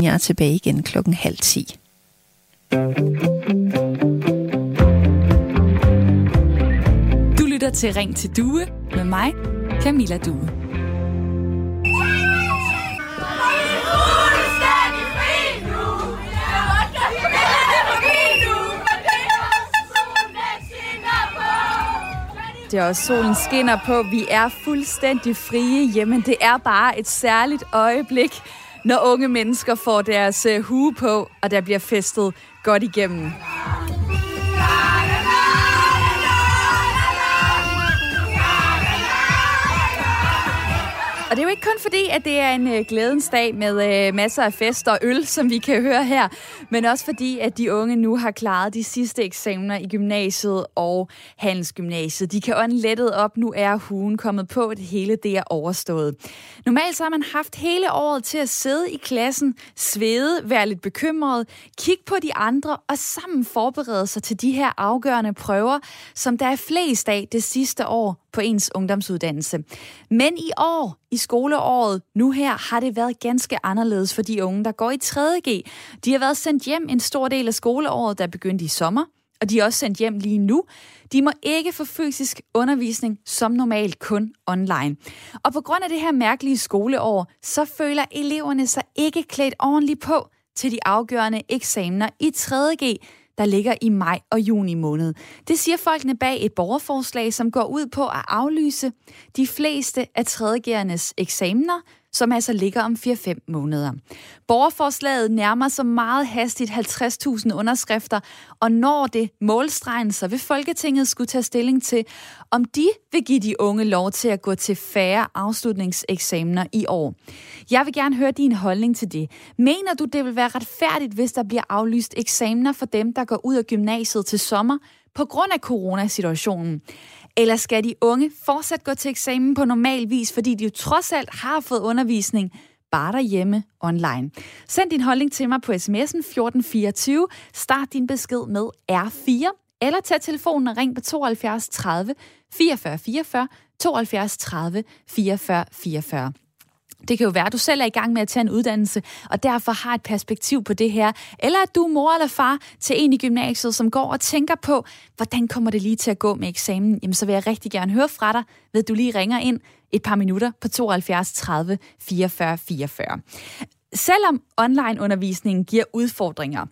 Jeg er tilbage igen klokken halv ti. Du lytter til Ring til Due med mig, Camilla Due. Det er også solen skinner på. Vi er fuldstændig frie. Jamen, det er bare et særligt øjeblik, når unge mennesker får deres øh, hue på, og der bliver festet godt igennem. Og det er jo ikke kun fordi, at det er en øh, glædens dag med øh, masser af fest og øl, som vi kan høre her, men også fordi, at de unge nu har klaret de sidste eksamener i gymnasiet og handelsgymnasiet. De kan ånde lettet op. Nu er hugen kommet på. Det hele det er overstået. Normalt så har man haft hele året til at sidde i klassen, svede, være lidt bekymret, kigge på de andre og sammen forberede sig til de her afgørende prøver, som der er flest af det sidste år på ens ungdomsuddannelse. Men i år, i skoleåret, nu her, har det været ganske anderledes for de unge, der går i 3.G. De har været sendt hjem en stor del af skoleåret, der begyndte i sommer, og de er også sendt hjem lige nu. De må ikke få fysisk undervisning som normalt kun online. Og på grund af det her mærkelige skoleår, så føler eleverne sig ikke klædt ordentligt på til de afgørende eksamener i 3.G, der ligger i maj og juni måned. Det siger folkene bag et borgerforslag, som går ud på at aflyse de fleste af 3.G'ernes eksamener, som altså ligger om 4-5 måneder. Borgerforslaget nærmer sig meget hastigt 50.000 underskrifter, og når det målstregen, så vil Folketinget skulle tage stilling til, om de vil give de unge lov til at gå til færre afslutningseksamener i år. Jeg vil gerne høre din holdning til det. Mener du, det vil være retfærdigt, hvis der bliver aflyst eksamener for dem, der går ud af gymnasiet til sommer på grund af coronasituationen? Eller skal de unge fortsat gå til eksamen på normal vis, fordi de jo trods alt har fået undervisning bare derhjemme online. Send din holdning til mig på sms'en 1424. Start din besked med R4, eller tag telefonen og ring på 72 30 44 44, 72 30 44 44. Det kan jo være, at du selv er i gang med at tage en uddannelse, og derfor har et perspektiv på det her. Eller at du er mor eller far til en i gymnasiet, som går og tænker på, hvordan kommer det lige til at gå med eksamen? Jamen, så vil jeg rigtig gerne høre fra dig, ved du lige ringer ind et par minutter på 72 30 44 44. Selvom online-undervisningen giver udfordringer,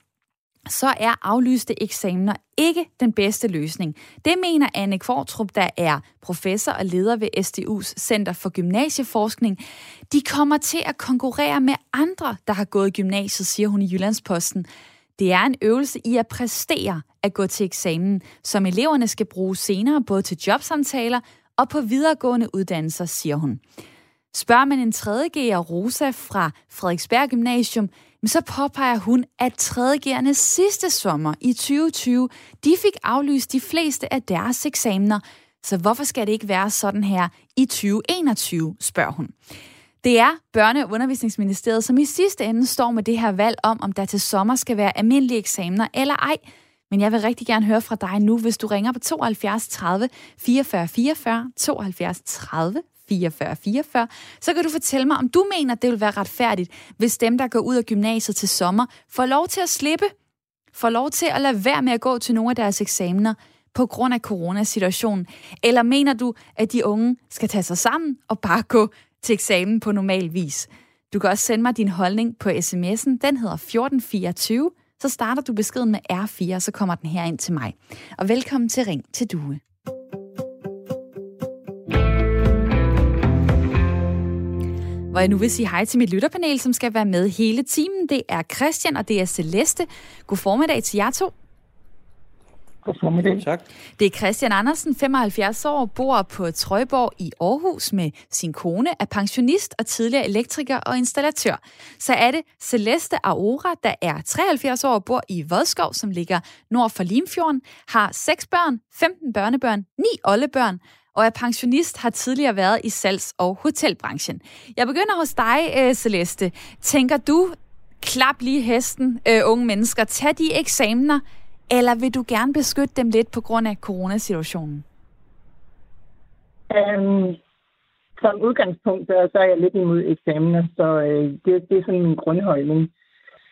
så er aflyste eksamener ikke den bedste løsning. Det mener Anne Kvartrup, der er professor og leder ved SDU's Center for Gymnasieforskning. De kommer til at konkurrere med andre, der har gået i gymnasiet, siger hun i Jyllandsposten. Det er en øvelse i at præstere at gå til eksamen, som eleverne skal bruge senere både til jobsamtaler og på videregående uddannelser, siger hun. Spørger man en 3.G'er Rosa fra Frederiksberg Gymnasium, så påpeger hun, at 3.G'erne sidste sommer i 2020, de fik aflyst de fleste af deres eksamener. Så hvorfor skal det ikke være sådan her i 2021, spørger hun. Det er Børne- og Undervisningsministeriet, som i sidste ende står med det her valg om, om der til sommer skal være almindelige eksamener eller ej. Men jeg vil rigtig gerne høre fra dig nu, hvis du ringer på 72 30 44 44, 72 30 44 44, så kan du fortælle mig, om du mener, det vil være retfærdigt, hvis dem, der går ud af gymnasiet til sommer, får lov til at slippe, får lov til at lade være med at gå til nogle af deres eksamener på grund af coronasituationen? Eller mener du, at de unge skal tage sig sammen og bare gå til eksamen på normal vis? Du kan også sende mig din holdning på sms'en. Den hedder 1424. Så starter du beskeden med R4, og så kommer den her ind til mig. Og velkommen til Ring til Due. Hvor jeg nu vil sige hej til mit lytterpanel, som skal være med hele timen. Det er Christian, og det er Celeste. God formiddag til jer to. God formiddag. Tak. Det er Christian Andersen, 75 år, bor på Trøjborg i Aarhus med sin kone, er pensionist og tidligere elektriker og installatør. Så er det Celeste Aura, der er 73 år og bor i Vodskov, som ligger nord for Limfjorden, har seks børn, 15 børnebørn, ni oldebørn, og er pensionist, har tidligere været i salgs- og hotelbranchen. Jeg begynder hos dig, øh, Celeste. Tænker du, klap lige hesten, øh, unge mennesker, tag de eksamener, eller vil du gerne beskytte dem lidt på grund af coronasituationen? Um, som udgangspunkt, så er jeg lidt imod eksamener, så øh, det, det er sådan min grundholdning.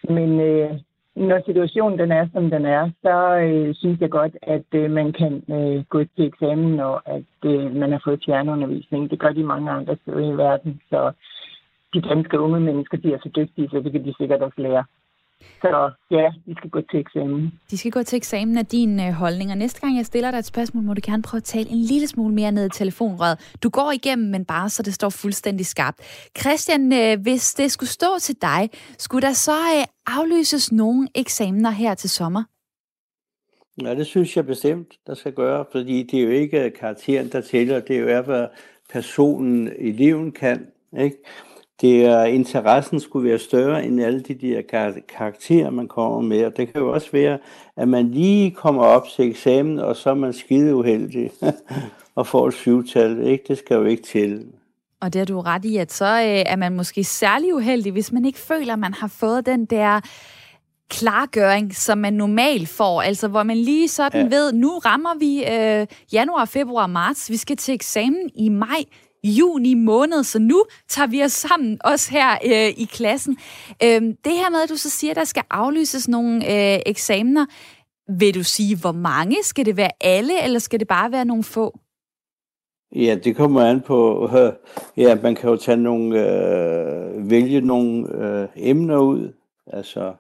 Men øh, når situationen den er, som den er, så øh, synes jeg godt, at øh, man kan øh, gå til eksamen, og at øh, man har fået fjernundervisning. Det gør de mange andre steder i verden. Så de danske unge mennesker, de er så dygtige, så det kan de sikkert også lære. Så ja, de skal gå til eksamen. De skal gå til eksamen af din øh, holdning, og næste gang jeg stiller dig et spørgsmål, må du gerne prøve at tale en lille smule mere ned i telefonrøret. Du går igennem, men bare så det står fuldstændig skarpt. Christian, øh, hvis det skulle stå til dig, skulle der så øh, aflyses nogle eksamener her til sommer? Ja, det synes jeg bestemt, der skal gøre, fordi det er jo ikke karakteren, der tæller, det er jo, hvad personen, eleven kan. Ikke? Det er, interessen skulle være større end alle de der karakterer, man kommer med. Og det kan jo også være, at man lige kommer op til eksamen, og så er man skide uheldig og får et syvtal. Ikke? Det skal jo ikke til. Og det har du ret i, at så øh, er man måske særlig uheldig, hvis man ikke føler, at man har fået den der klargøring, som man normalt får. Altså, hvor man lige sådan ja. ved, nu rammer vi øh, januar, februar, marts. Vi skal til eksamen i maj juni måned, så nu tager vi os sammen, også her øh, i klassen. Øh, det her med, at du så siger, at der skal aflyses nogle øh, eksamener, vil du sige, hvor mange? Skal det være alle, eller skal det bare være nogle få? Ja, det kommer an på, øh, ja, man kan jo tage nogle, øh, vælge nogle øh, emner ud, altså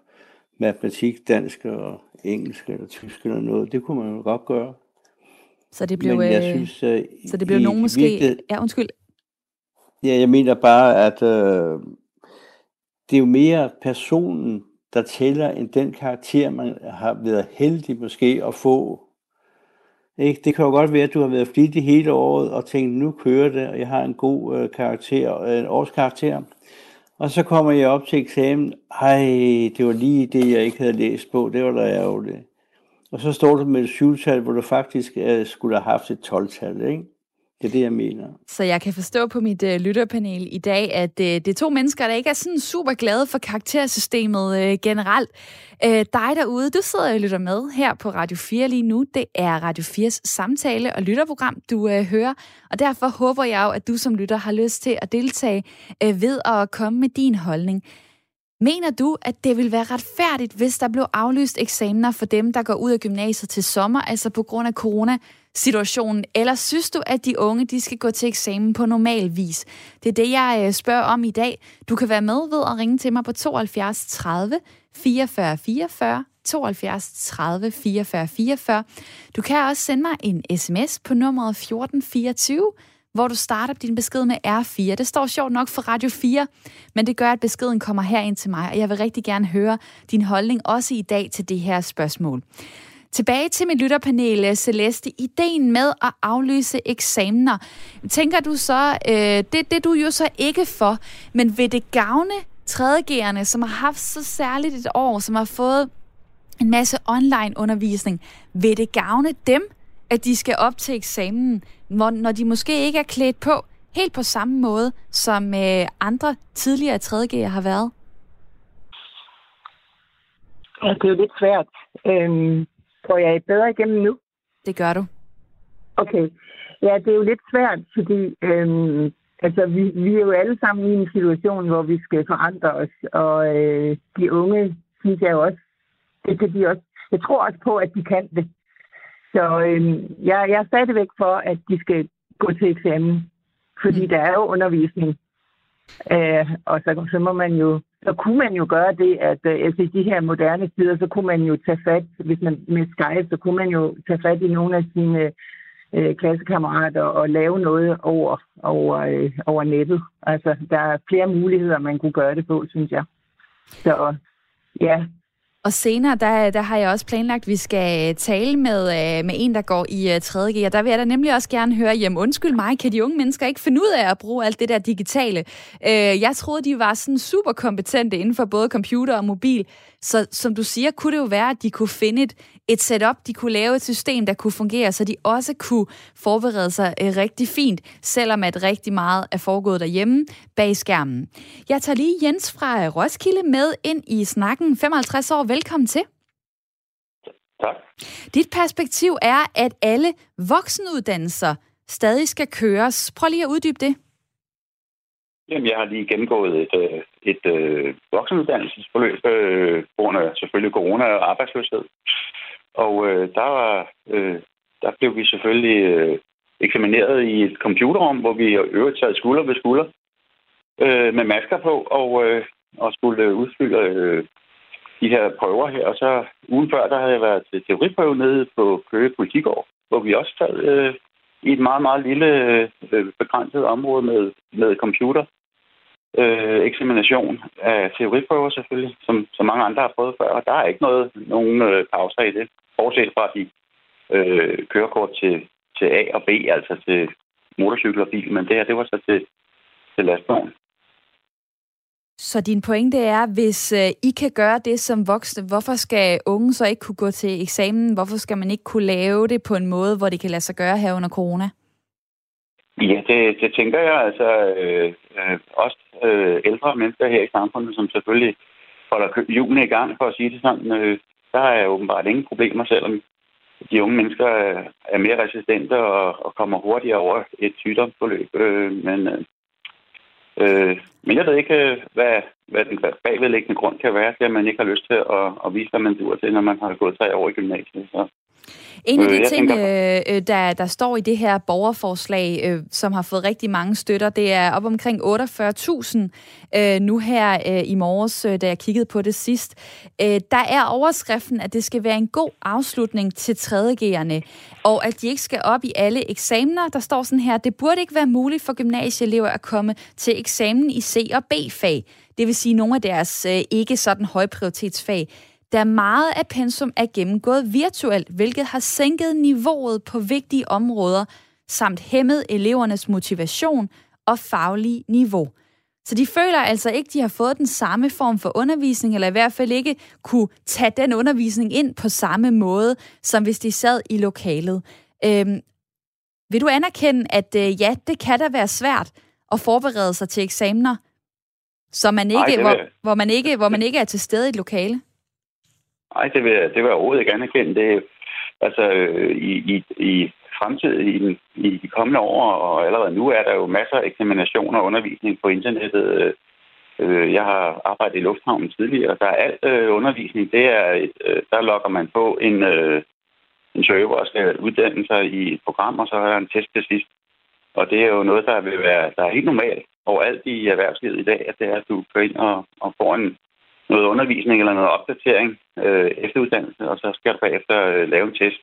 matematik, dansk og engelsk eller tysk eller noget, det kunne man jo godt gøre. Så det blev, Men jeg øh, synes, øh, så det blev nogen måske... Virkelig, ja, undskyld. Ja, jeg mener bare, at øh, det er jo mere personen, der tæller, end den karakter, man har været heldig måske at få. Ikke? Det kan jo godt være, at du har været flittig hele året og tænkt, nu kører det, og jeg har en god øh, karakter, øh, en årskarakter. Og så kommer jeg op til eksamen. Ej, det var lige det, jeg ikke havde læst på. Det var da ærgerligt. Og så står du med et syvtal, hvor du faktisk øh, skulle have haft et 12-tal, ikke? Det er det, jeg mener. Så jeg kan forstå på mit øh, lytterpanel i dag, at øh, det er to mennesker, der ikke er sådan super glade for karaktersystemet øh, generelt. Øh, dig derude, du sidder og lytter med her på Radio 4 lige nu. Det er Radio 4's samtale- og lytterprogram, du øh, hører. Og derfor håber jeg jo, at du som lytter har lyst til at deltage øh, ved at komme med din holdning. Mener du, at det vil være retfærdigt, hvis der blev aflyst eksamener for dem, der går ud af gymnasiet til sommer, altså på grund af coronasituationen? Eller synes du, at de unge de skal gå til eksamen på normal vis? Det er det, jeg øh, spørger om i dag. Du kan være med ved at ringe til mig på 72 30 44 44 72 30 44 44. Du kan også sende mig en sms på nummeret 1424 hvor du starter din besked med R4. Det står sjovt nok for Radio 4, men det gør, at beskeden kommer her ind til mig, og jeg vil rigtig gerne høre din holdning også i dag til det her spørgsmål. Tilbage til mit lytterpanel, øh, Celeste. Ideen med at aflyse eksamener, tænker du så, øh, det, det er du jo så ikke for, men vil det gavne 3.G'erne, som har haft så særligt et år, som har fået en masse online undervisning, vil det gavne dem, at de skal op til eksamen, når de måske ikke er klædt på helt på samme måde, som øh, andre tidligere 3.G'er har været? Ja, det er jo lidt svært. Øhm, får jeg bedre igennem nu? Det gør du. Okay. Ja, det er jo lidt svært, fordi øhm, altså, vi, vi er jo alle sammen i en situation, hvor vi skal forandre os, og øh, de unge, synes jeg også, det kan de også. Jeg tror også på, at de kan det. Så øh, jeg, jeg er stadigvæk for, at de skal gå til eksamen, fordi mm. der er jo undervisning. Øh, og så, så må man jo så kunne man jo gøre det, at øh, altså, i de her moderne tider, så kunne man jo tage fat, hvis man med Skype, så kunne man jo tage fat i nogle af sine øh, klassekammerater og lave noget over, over, øh, over nettet. Altså, der er flere muligheder, man kunne gøre det på, synes jeg. Så ja, og senere, der, der har jeg også planlagt, at vi skal tale med, øh, med en, der går i øh, 3.G. Og der vil jeg da nemlig også gerne høre, jamen undskyld mig, kan de unge mennesker ikke finde ud af at bruge alt det der digitale? Øh, jeg troede, de var sådan super kompetente inden for både computer og mobil. Så som du siger, kunne det jo være, at de kunne finde et, et setup, de kunne lave et system, der kunne fungere, så de også kunne forberede sig uh, rigtig fint, selvom at rigtig meget er foregået derhjemme bag skærmen. Jeg tager lige Jens fra Roskilde med ind i snakken. 55 år, velkommen til. Tak. Dit perspektiv er, at alle voksenuddannelser stadig skal køres. Prøv lige at uddybe det. Jamen, jeg har lige gennemgået et, øh, et øh, voksenuddannelsesforløb, øh, på grund af selvfølgelig corona og arbejdsløshed. Og øh, der, var, øh, der blev vi selvfølgelig øh, eksamineret i et computerrum, hvor vi øvrigt sad skulder ved skulder øh, med masker på og, øh, og skulle øh, udfylde øh, de her prøver her. Og så ugen før, der havde jeg været til teoriprøve nede på Køge Politikår, hvor vi også sad øh, i et meget, meget lille øh, begrænset område med, med computer. Øh, eksamination af teoriprøver selvfølgelig, som, som mange andre har prøvet før. Og der er ikke noget, nogen øh, pauser i det, bortset fra de øh, kørekort til, til A og B, altså til motorcykel og bil. Men det her, det var så til, til lastvogn. Så din pointe er, hvis øh, I kan gøre det som voksne, hvorfor skal unge så ikke kunne gå til eksamen? Hvorfor skal man ikke kunne lave det på en måde, hvor det kan lade sig gøre her under corona? Ja, det, det tænker jeg. Altså, øh, øh, også øh, ældre mennesker her i samfundet, som selvfølgelig holder julen i gang, for at sige det sådan, øh, der er åbenbart ingen problemer, selvom de unge mennesker er mere resistente og, og kommer hurtigere over et sygdomsforløb. Øh, men øh, øh men jeg ved ikke, øh, hvad, hvad den bagvedliggende grund kan være til, at man ikke har lyst til at, at vise, hvad man duer til, når man har gået tre år i gymnasiet. Så en af de øh, ting, tænker... øh, der, der står i det her borgerforslag, øh, som har fået rigtig mange støtter, det er op omkring 48.000 øh, nu her øh, i morges, øh, da jeg kiggede på det sidst. Øh, der er overskriften, at det skal være en god afslutning til 3.G'erne, og at de ikke skal op i alle eksamener. Der står sådan her, det burde ikke være muligt for gymnasieelever at komme til eksamen i C- og B-fag. Det vil sige nogle af deres øh, ikke sådan højprioritetsfag da meget af pensum er gennemgået virtuelt, hvilket har sænket niveauet på vigtige områder, samt hæmmet elevernes motivation og faglige niveau. Så de føler altså ikke, de har fået den samme form for undervisning, eller i hvert fald ikke kunne tage den undervisning ind på samme måde, som hvis de sad i lokalet. Øhm, vil du anerkende, at øh, ja, det kan da være svært at forberede sig til eksamener, så man ikke, Ej, hvor, hvor, man ikke, hvor man ikke er til stede i et lokale? Nej, det vil, det vil jeg overhovedet ikke anerkende. Det, altså, øh, i, i, i fremtiden, i, i de kommende år, og allerede nu er der jo masser af eksaminationer og undervisning på internettet. Øh, jeg har arbejdet i lufthavnen tidligere, og der er alt øh, undervisning. Det er et, øh, der logger man på en, øh, en server og skal uddanne sig i et program, og så er der en test til sidst. Og det er jo noget, der vil være der er helt normalt overalt i erhvervslivet i dag, at det er, at du går ind og, og får en, noget undervisning eller noget opdatering øh, efteruddannelse, og så skal du bagefter øh, lave en test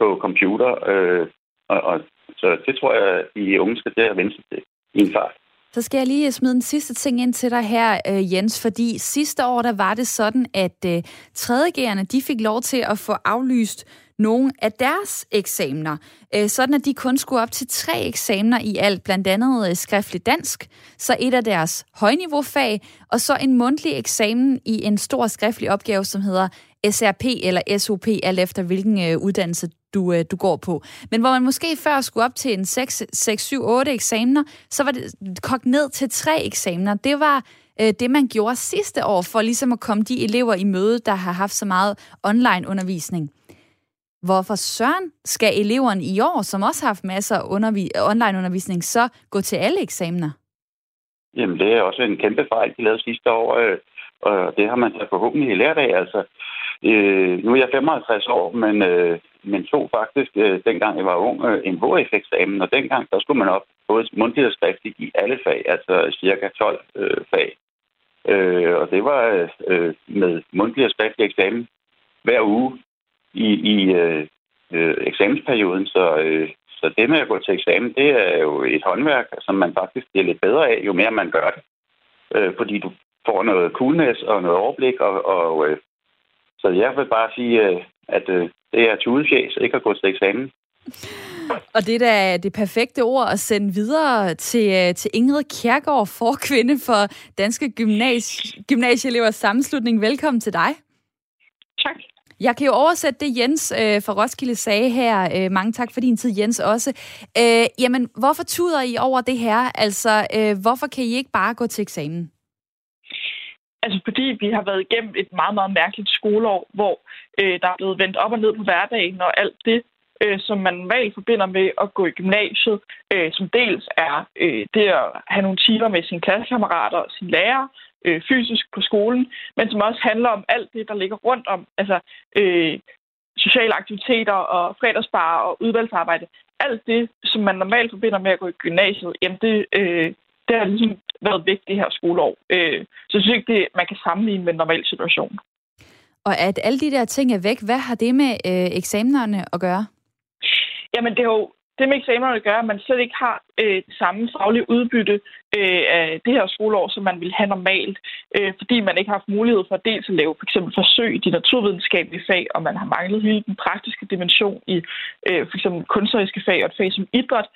på computer. Øh, og, og, så det tror jeg, at de unge skal der vende sig til i en fart. Så skal jeg lige smide en sidste ting ind til dig her, øh, Jens, fordi sidste år der var det sådan, at øh, 3.G'erne de fik lov til at få aflyst nogle af deres eksamener, øh, sådan at de kun skulle op til tre eksamener i alt, blandt andet øh, skriftlig dansk, så et af deres højniveaufag, og så en mundtlig eksamen i en stor skriftlig opgave, som hedder SRP eller SOP, alt efter hvilken øh, uddannelse du, øh, du går på. Men hvor man måske før skulle op til en 6, 6 7, 8 eksamener, så var det kogt ned til tre eksamener. Det var øh, det, man gjorde sidste år, for ligesom at komme de elever i møde, der har haft så meget online undervisning. Hvorfor søren skal eleveren i år, som også har haft masser af undervi- online-undervisning, så gå til alle eksamener? Jamen, det er også en kæmpe fejl, de lavede sidste år, øh, og det har man så forhåbentlig lært af. Altså, øh, nu er jeg 55 år, men, øh, men tog faktisk, øh, dengang jeg var ung, øh, en HF-eksamen, og dengang der skulle man op både mundtligt og skriftligt i alle fag, altså cirka 12 øh, fag. Øh, og det var øh, med mundtlig og skriftlig eksamen hver uge i, i øh, øh, eksamensperioden. Så, øh, så det med at gå til eksamen, det er jo et håndværk, som man faktisk bliver lidt bedre af, jo mere man gør det. Øh, fordi du får noget coolness og noget overblik. Og, og, øh, så jeg vil bare sige, øh, at øh, det er tudefjæs ikke at gå til eksamen. Og det er da det perfekte ord at sende videre til, øh, til Ingrid Kjærgaard, forkvinde for Danske Gymnasie, Gymnasieelevers Sammenslutning. Velkommen til dig. Tak. Jeg kan jo oversætte det, Jens øh, fra Roskilde sagde her. Øh, mange tak for din tid, Jens, også. Øh, jamen, hvorfor tuder I over det her? Altså, øh, hvorfor kan I ikke bare gå til eksamen? Altså, fordi vi har været igennem et meget, meget mærkeligt skoleår, hvor øh, der er blevet vendt op og ned på hverdagen, og alt det, øh, som man normalt forbinder med at gå i gymnasiet, øh, som dels er øh, det at have nogle timer med sine klassekammerater og sine lærere, øh, fysisk på skolen, men som også handler om alt det, der ligger rundt om, altså øh, sociale aktiviteter og fredagsbar og udvalgsarbejde. Alt det, som man normalt forbinder med at gå i gymnasiet, jamen det, øh, det har ligesom været vigtigt det her skoleår. Øh, så jeg synes ikke, det, man kan sammenligne med en normal situation. Og at alle de der ting er væk, hvad har det med øh, eksamenerne at gøre? Jamen, det er jo det med eksamenerne gør, at man slet ikke har øh, det samme faglige udbytte øh, af det her skoleår, som man ville have normalt, øh, fordi man ikke har haft mulighed for dels at lave for eksempel forsøg i de naturvidenskabelige fag, og man har manglet hele den praktiske dimension i øh, for eksempel kunstneriske fag og et fag som idræt,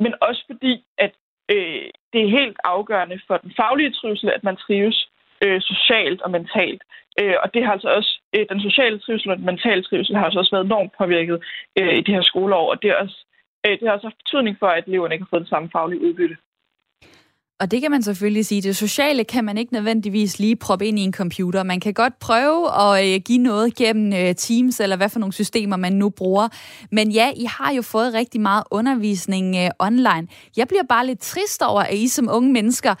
men også fordi, at øh, det er helt afgørende for den faglige trivsel, at man trives øh, socialt og mentalt. Øh, og det har altså også, øh, den sociale trivsel og den mentale trivsel har altså også været enormt påvirket øh, i det her skoleår, og det, er også, Øh, det har også haft betydning for, at eleverne ikke har fået det samme faglige udbytte. Og det kan man selvfølgelig sige. Det sociale kan man ikke nødvendigvis lige proppe ind i en computer. Man kan godt prøve at øh, give noget gennem øh, Teams, eller hvad for nogle systemer man nu bruger. Men ja, I har jo fået rigtig meget undervisning online. Jeg bliver bare lidt trist over, at I som unge mennesker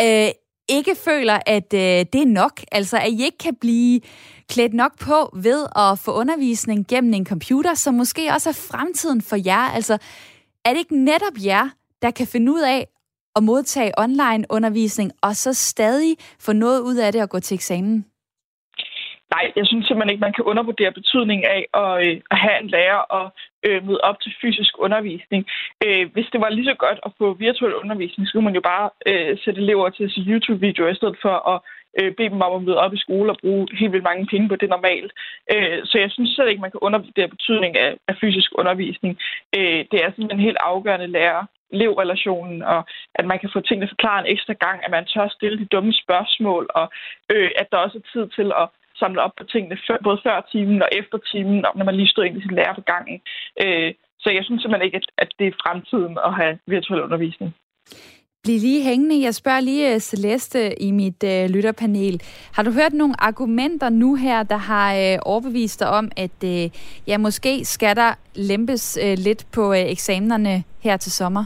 øh, ikke føler, at øh, det er nok. Altså, at I ikke kan blive klædt nok på ved at få undervisning gennem en computer, som måske også er fremtiden for jer. Altså, er det ikke netop jer, der kan finde ud af at modtage online undervisning, og så stadig få noget ud af det at gå til eksamen? Nej, jeg synes simpelthen ikke, man kan undervurdere betydningen af at, øh, at have en lærer og øh, møde op til fysisk undervisning. Øh, hvis det var lige så godt at få virtuel undervisning, så kunne man jo bare øh, sætte elever til at se YouTube-videoer i stedet for at øh, bede dem om at møde op i skole og bruge helt vildt mange penge på det normalt. Øh, så jeg synes slet ikke, man kan undervurdere betydningen af, af fysisk undervisning. Øh, det er simpelthen helt afgørende lærer elevrelationen, og at man kan få tingene forklaret en ekstra gang, at man tør stille de dumme spørgsmål, og øh, at der også er tid til at samle op på tingene, før, både før timen og efter timen, og når man lige stod ind i sin lærer på gangen. Øh, så jeg synes simpelthen ikke, at, at det er fremtiden at have virtuel undervisning. Bliv lige hængende. Jeg spørger lige øh, Celeste i mit øh, lytterpanel. Har du hørt nogle argumenter nu her, der har øh, overbevist dig om, at øh, ja, måske skal der lempes øh, lidt på øh, eksamenerne her til sommer?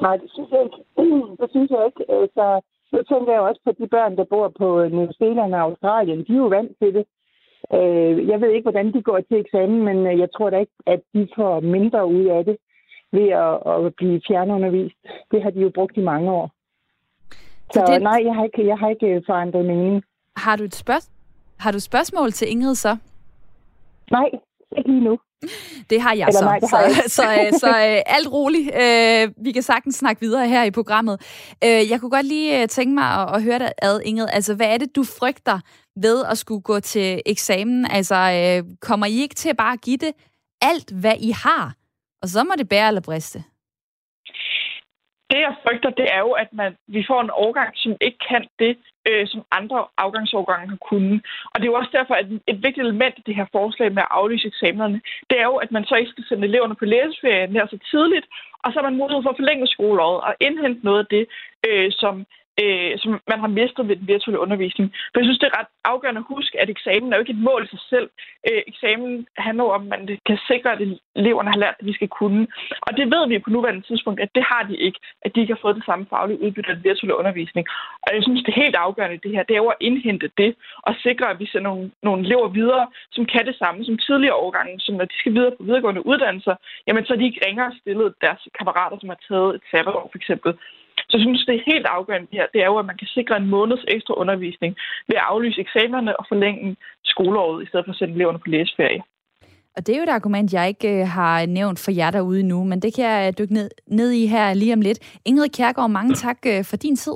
Nej, det synes jeg ikke. Det synes jeg ikke. Altså, nu tænker jeg også på de børn, der bor på New Zealand og Australien. De er jo vant til det. Øh, jeg ved ikke, hvordan de går til eksamen, men øh, jeg tror da ikke, at de får mindre ud af det ved at, at blive fjernundervist. Det har de jo brugt i mange år. Så, Så det... nej, jeg har, ikke, jeg har ikke forandret mening. Har du et spørgsmål? Har du spørgsmål til Ingrid så? Nej, ikke lige nu. Det har jeg Eller så. Nej, har jeg. så, så, så, så øh, alt roligt. Øh, vi kan sagtens snakke videre her i programmet. Øh, jeg kunne godt lige tænke mig at, at høre dig ad, Ingrid. Altså, hvad er det, du frygter ved at skulle gå til eksamen? Altså, kommer I ikke til at bare give det alt, hvad I har? Og så må det bære eller briste. Det, jeg frygter, det er jo, at man, vi får en overgang, som ikke kan det, øh, som andre afgangsårgange har kunnet. Og det er jo også derfor, at et vigtigt element i det her forslag med at aflyse eksamenerne, det er jo, at man så ikke skal sende eleverne på læseferie nær så tidligt, og så har man mulighed for at forlænge skoleåret og indhente noget af det, øh, som øh, som man har mistet ved den virtuelle undervisning. For jeg synes, det er ret afgørende at huske, at eksamen er jo ikke et mål i sig selv. Øh, eksamen handler om, at man kan sikre, at eleverne har lært, at de skal kunne. Og det ved vi på nuværende tidspunkt, at det har de ikke. At de ikke har fået det samme faglige udbytte af den virtuelle undervisning. Og jeg synes, det er helt afgørende det her. Det er jo at indhente det og sikre, at vi sender nogle, nogle elever videre, som kan det samme som tidligere årgange, som når de skal videre på videregående uddannelser, jamen så er de ikke ringere stillet deres kammerater, som har taget et sabbatår for eksempel. Så jeg synes, det er helt afgørende her, det er jo, at man kan sikre en måneds ekstra undervisning ved at aflyse eksamenerne og forlænge skoleåret, i stedet for at sende eleverne på læseferie. Og det er jo et argument, jeg ikke øh, har nævnt for jer derude nu, men det kan jeg øh, dykke ned, ned i her lige om lidt. Ingrid Kjærgaard, mange tak øh, for din tid.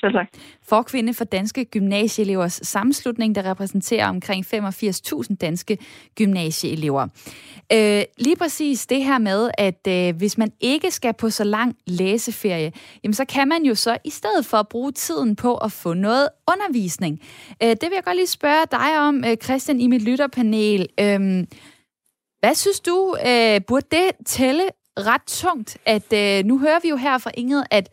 Selv tak. Forkvinde for Danske Gymnasieelevers Sammenslutning, der repræsenterer omkring 85.000 danske gymnasieelever. Øh, lige præcis det her med, at øh, hvis man ikke skal på så lang læseferie, jamen så kan man jo så i stedet for bruge tiden på at få noget undervisning. Øh, det vil jeg godt lige spørge dig om, øh, Christian, i mit lytterpanel. Øh, hvad synes du, øh, burde det tælle ret tungt, at øh, nu hører vi jo her fra Inget, at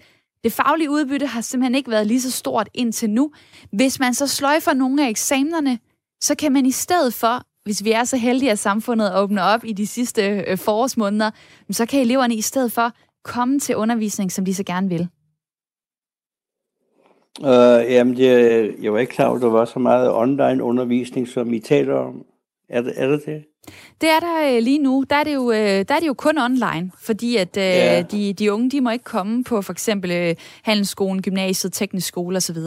det faglige udbytte har simpelthen ikke været lige så stort indtil nu. Hvis man så sløjfer nogle af eksamenerne, så kan man i stedet for, hvis vi er så heldige, at samfundet åbner op i de sidste øh, forårsmåneder, så kan eleverne i stedet for komme til undervisning, som de så gerne vil. Uh, jamen, det, jeg var ikke klar over, at der var så meget online undervisning, som I taler om. Er det er det? det? Det er der øh, lige nu. Der er, det jo, øh, der er det jo kun online, fordi at øh, ja. de, de unge de må ikke komme på for eksempel handelsskolen, gymnasiet, teknisk skole osv.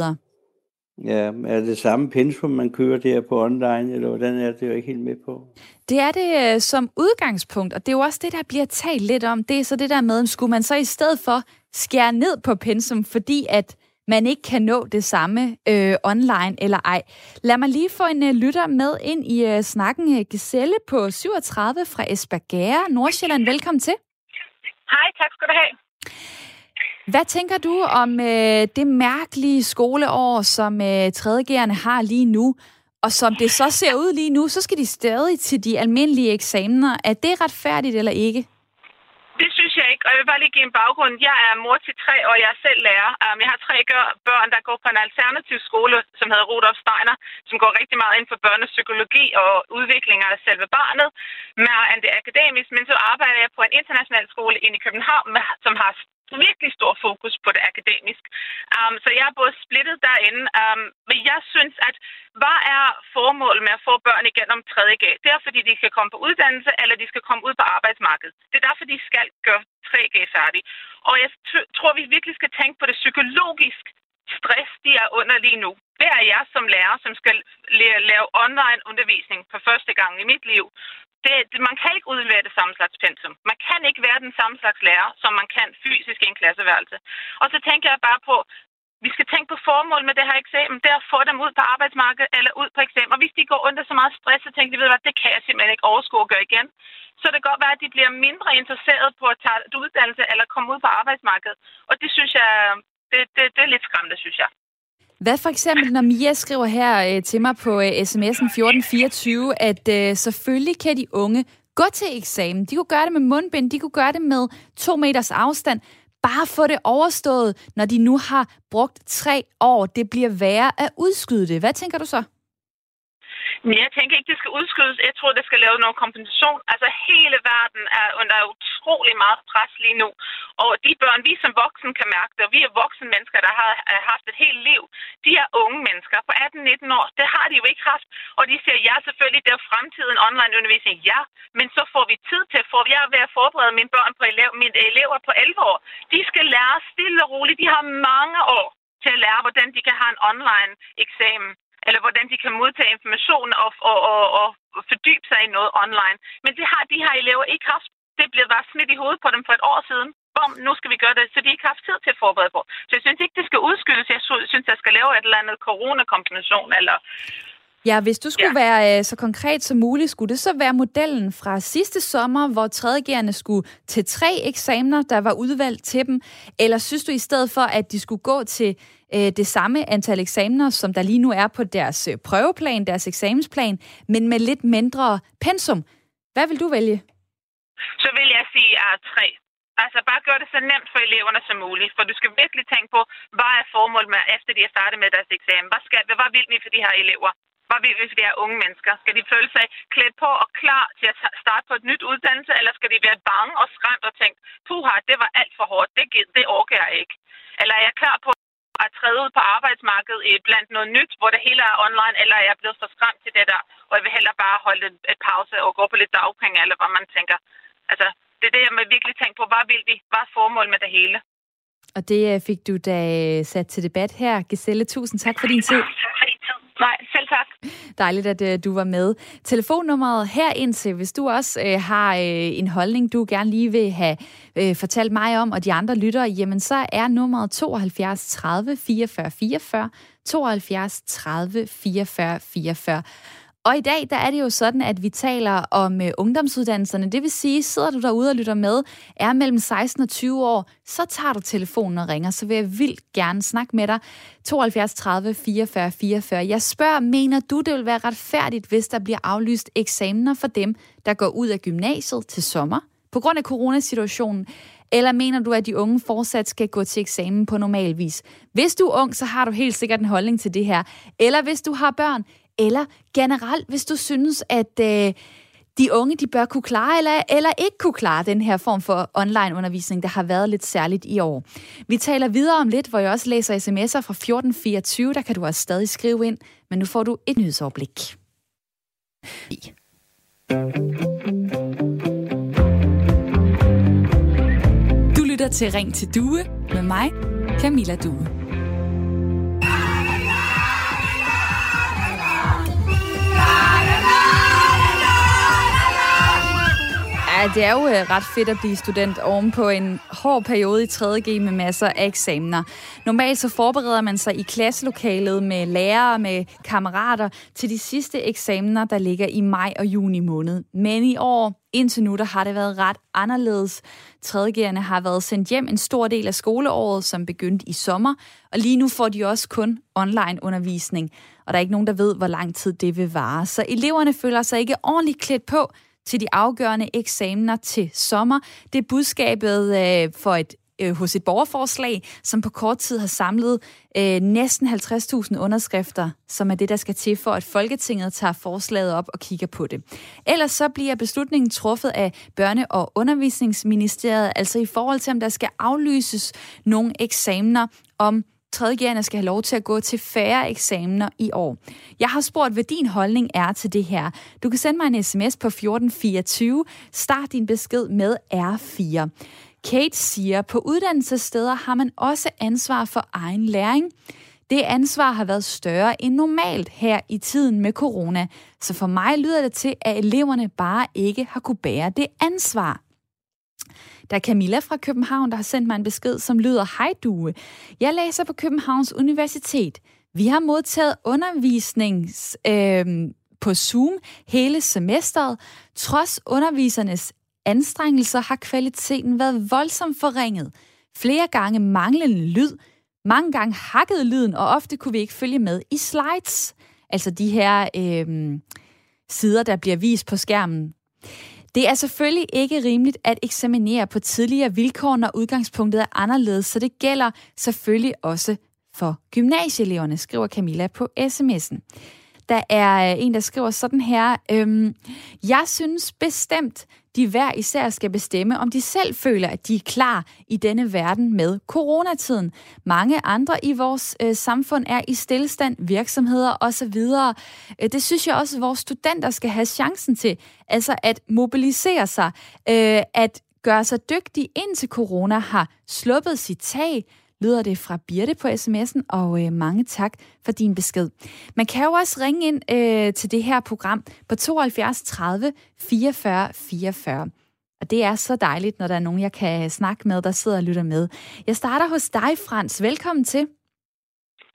Ja, er det samme pensum, man kører der på online, eller hvordan er det, jeg er ikke helt med på? Det er det som udgangspunkt, og det er jo også det, der bliver talt lidt om. Det er så det der med, skulle man så i stedet for skære ned på pensum, fordi at man ikke kan nå det samme øh, online eller ej. Lad mig lige få en uh, lytter med ind i uh, snakken. Geselle på 37 fra Esbjerg, Nordsjælland. Velkommen til. Hej, tak skal du have. Hvad tænker du om øh, det mærkelige skoleår, som øh, 3.G'erne har lige nu? Og som det så ser ud lige nu, så skal de stadig til de almindelige eksamener. Er det retfærdigt eller ikke? Det synes jeg ikke, og jeg vil bare lige give en baggrund. Jeg er mor til tre, og jeg er selv lærer. Um, jeg har tre børn, der går på en alternativ skole, som hedder Rudolf Steiner, som går rigtig meget ind for børnepsykologi og udvikling af selve barnet, mere end det akademisk. Men så arbejder jeg på en international skole inde i København, som har virkelig stor fokus på det akademisk. Um, så jeg er både splittet derinde, um, men jeg synes, at hvad er formålet med at få børn igennem 3G? Det er, fordi de skal komme på uddannelse, eller de skal komme ud på arbejdsmarkedet. Det er derfor, de skal gøre 3G færdig. Og jeg tror, vi virkelig skal tænke på det psykologisk stress, de er under lige nu. Det er jeg som lærer, som skal lave online undervisning for første gang i mit liv det, det, man kan ikke udlevere det samme slags pensum. Man kan ikke være den samme slags lærer, som man kan fysisk i en klasseværelse. Og så tænker jeg bare på, vi skal tænke på formål med det her eksamen. Det er at få dem ud på arbejdsmarkedet eller ud på eksamen. Og hvis de går under så meget stress, så tænker de, ved hvad, det kan jeg simpelthen ikke overskue at gøre igen. Så det kan godt være, at de bliver mindre interesseret på at tage et uddannelse eller komme ud på arbejdsmarkedet. Og det synes jeg, det, det, det er lidt skræmmende, synes jeg. Hvad for eksempel, når Mia skriver her øh, til mig på øh, sms'en 1424, at øh, selvfølgelig kan de unge gå til eksamen. De kunne gøre det med mundbind, de kunne gøre det med to meters afstand. Bare få det overstået, når de nu har brugt tre år. Det bliver værre at udskyde det. Hvad tænker du så? Men jeg tænker ikke, det skal udskydes. Jeg tror, det skal lave noget kompensation. Altså, hele verden er under utrolig meget pres lige nu. Og de børn, vi som voksne kan mærke det, og vi er voksne mennesker, der har haft et helt liv, de er unge mennesker på 18-19 år. Det har de jo ikke haft. Og de siger, ja, selvfølgelig, det er fremtiden online undervisning. Ja, men så får vi tid til, for jeg er ved at forberede mine børn på elev, mine elever på 11 år. De skal lære stille og roligt. De har mange år til at lære, hvordan de kan have en online eksamen eller hvordan de kan modtage information og, og, og, og fordybe sig i noget online. Men det har de her elever ikke haft. Det blev bare smidt i hovedet på dem for et år siden. Bom, nu skal vi gøre det, så de ikke har haft tid til at forberede på. Så jeg synes ikke, det skal udskyldes. Jeg synes, der skal lave et eller andet coronakombination, eller Ja, hvis du skulle ja. være øh, så konkret som muligt, skulle det så være modellen fra sidste sommer, hvor 3.G'erne skulle til tre eksamener, der var udvalgt til dem? Eller synes du i stedet for, at de skulle gå til øh, det samme antal eksamener, som der lige nu er på deres øh, prøveplan, deres eksamensplan, men med lidt mindre pensum? Hvad vil du vælge? Så vil jeg sige at tre. Altså bare gør det så nemt for eleverne som muligt, for du skal virkelig tænke på, hvad er formålet med, efter de er startet med deres eksamen? Hvad, skal, hvad vil vi for de her elever? Hvad vil vi for de her unge mennesker? Skal de føle sig klædt på og klar til at starte på et nyt uddannelse, eller skal de være bange og skræmt og tænke, puha, det var alt for hårdt, det, det orker jeg ikke? Eller er jeg klar på at træde ud på arbejdsmarkedet i blandt noget nyt, hvor det hele er online, eller er jeg blevet for skræmt til det der, og jeg vil hellere bare holde et pause og gå på lidt dagpenge, eller hvad man tænker. Altså, det er det, jeg må virkelig tænke på. Hvad vil de? Hvad er formål med det hele? Og det øh, fik du da øh, sat til debat her. Giselle, tusind tak for din tid. Nej, selv tak. Dejligt, at uh, du var med. Telefonnummeret her indtil, hvis du også uh, har uh, en holdning, du gerne lige vil have uh, fortalt mig om, og de andre lyttere, jamen så er nummeret 72 30 44 44, 72 30 44 44. Og i dag, der er det jo sådan, at vi taler om øh, ungdomsuddannelserne. Det vil sige, sidder du derude og lytter med, er mellem 16 og 20 år, så tager du telefonen og ringer, så vil jeg vildt gerne snakke med dig. 72 30 44 44. Jeg spørger, mener du, det vil være retfærdigt, hvis der bliver aflyst eksamener for dem, der går ud af gymnasiet til sommer på grund af coronasituationen? Eller mener du, at de unge fortsat skal gå til eksamen på normal vis? Hvis du er ung, så har du helt sikkert en holdning til det her. Eller hvis du har børn, eller generelt, hvis du synes, at øh, de unge de bør kunne klare eller, eller ikke kunne klare den her form for online-undervisning, der har været lidt særligt i år. Vi taler videre om lidt, hvor jeg også læser sms'er fra 1424. Der kan du også stadig skrive ind, men nu får du et nyhedsoverblik. Du lytter til Ring til Due med mig, Camilla Due. Ja, det er jo øh, ret fedt at blive student oven på en hård periode i 3.G med masser af eksamener. Normalt så forbereder man sig i klasselokalet med lærere og med kammerater til de sidste eksamener, der ligger i maj og juni måned. Men i år, indtil nu, der har det været ret anderledes. 3.G'erne har været sendt hjem en stor del af skoleåret, som begyndte i sommer, og lige nu får de også kun online undervisning, og der er ikke nogen, der ved, hvor lang tid det vil vare. Så eleverne føler sig ikke ordentligt klædt på til de afgørende eksamener til sommer. Det er budskabet øh, for et øh, hos et borgerforslag, som på kort tid har samlet øh, næsten 50.000 underskrifter, som er det, der skal til for, at Folketinget tager forslaget op og kigger på det. Ellers så bliver beslutningen truffet af Børne- og Undervisningsministeriet, altså i forhold til, om der skal aflyses nogle eksamener om 3. skal have lov til at gå til færre eksamener i år. Jeg har spurgt, hvad din holdning er til det her. Du kan sende mig en sms på 1424. Start din besked med R4. Kate siger, på uddannelsessteder har man også ansvar for egen læring. Det ansvar har været større end normalt her i tiden med corona, så for mig lyder det til, at eleverne bare ikke har kunne bære det ansvar. Der er Camilla fra København, der har sendt mig en besked, som lyder, Hej Due. Jeg læser på Københavns Universitet. Vi har modtaget undervisnings øh, på Zoom hele semesteret. Trods undervisernes anstrengelser har kvaliteten været voldsomt forringet. Flere gange manglende lyd, mange gange hakket lyden, og ofte kunne vi ikke følge med i slides. Altså de her øh, sider, der bliver vist på skærmen. Det er selvfølgelig ikke rimeligt at eksaminere på tidligere vilkår, når udgangspunktet er anderledes, så det gælder selvfølgelig også for gymnasieeleverne, skriver Camilla på sms'en. Der er øh, en, der skriver sådan her, øhm, jeg synes bestemt, de hver især skal bestemme, om de selv føler, at de er klar i denne verden med coronatiden. Mange andre i vores øh, samfund er i stillestand, virksomheder osv. Øh, det synes jeg også, at vores studenter skal have chancen til. Altså at mobilisere sig, øh, at gøre sig dygtige indtil corona har sluppet sit tag, lyder det fra Birte på sms'en, og øh, mange tak for din besked. Man kan jo også ringe ind øh, til det her program på 72 30 44 44. Og det er så dejligt, når der er nogen, jeg kan snakke med, der sidder og lytter med. Jeg starter hos dig, Frans. Velkommen til.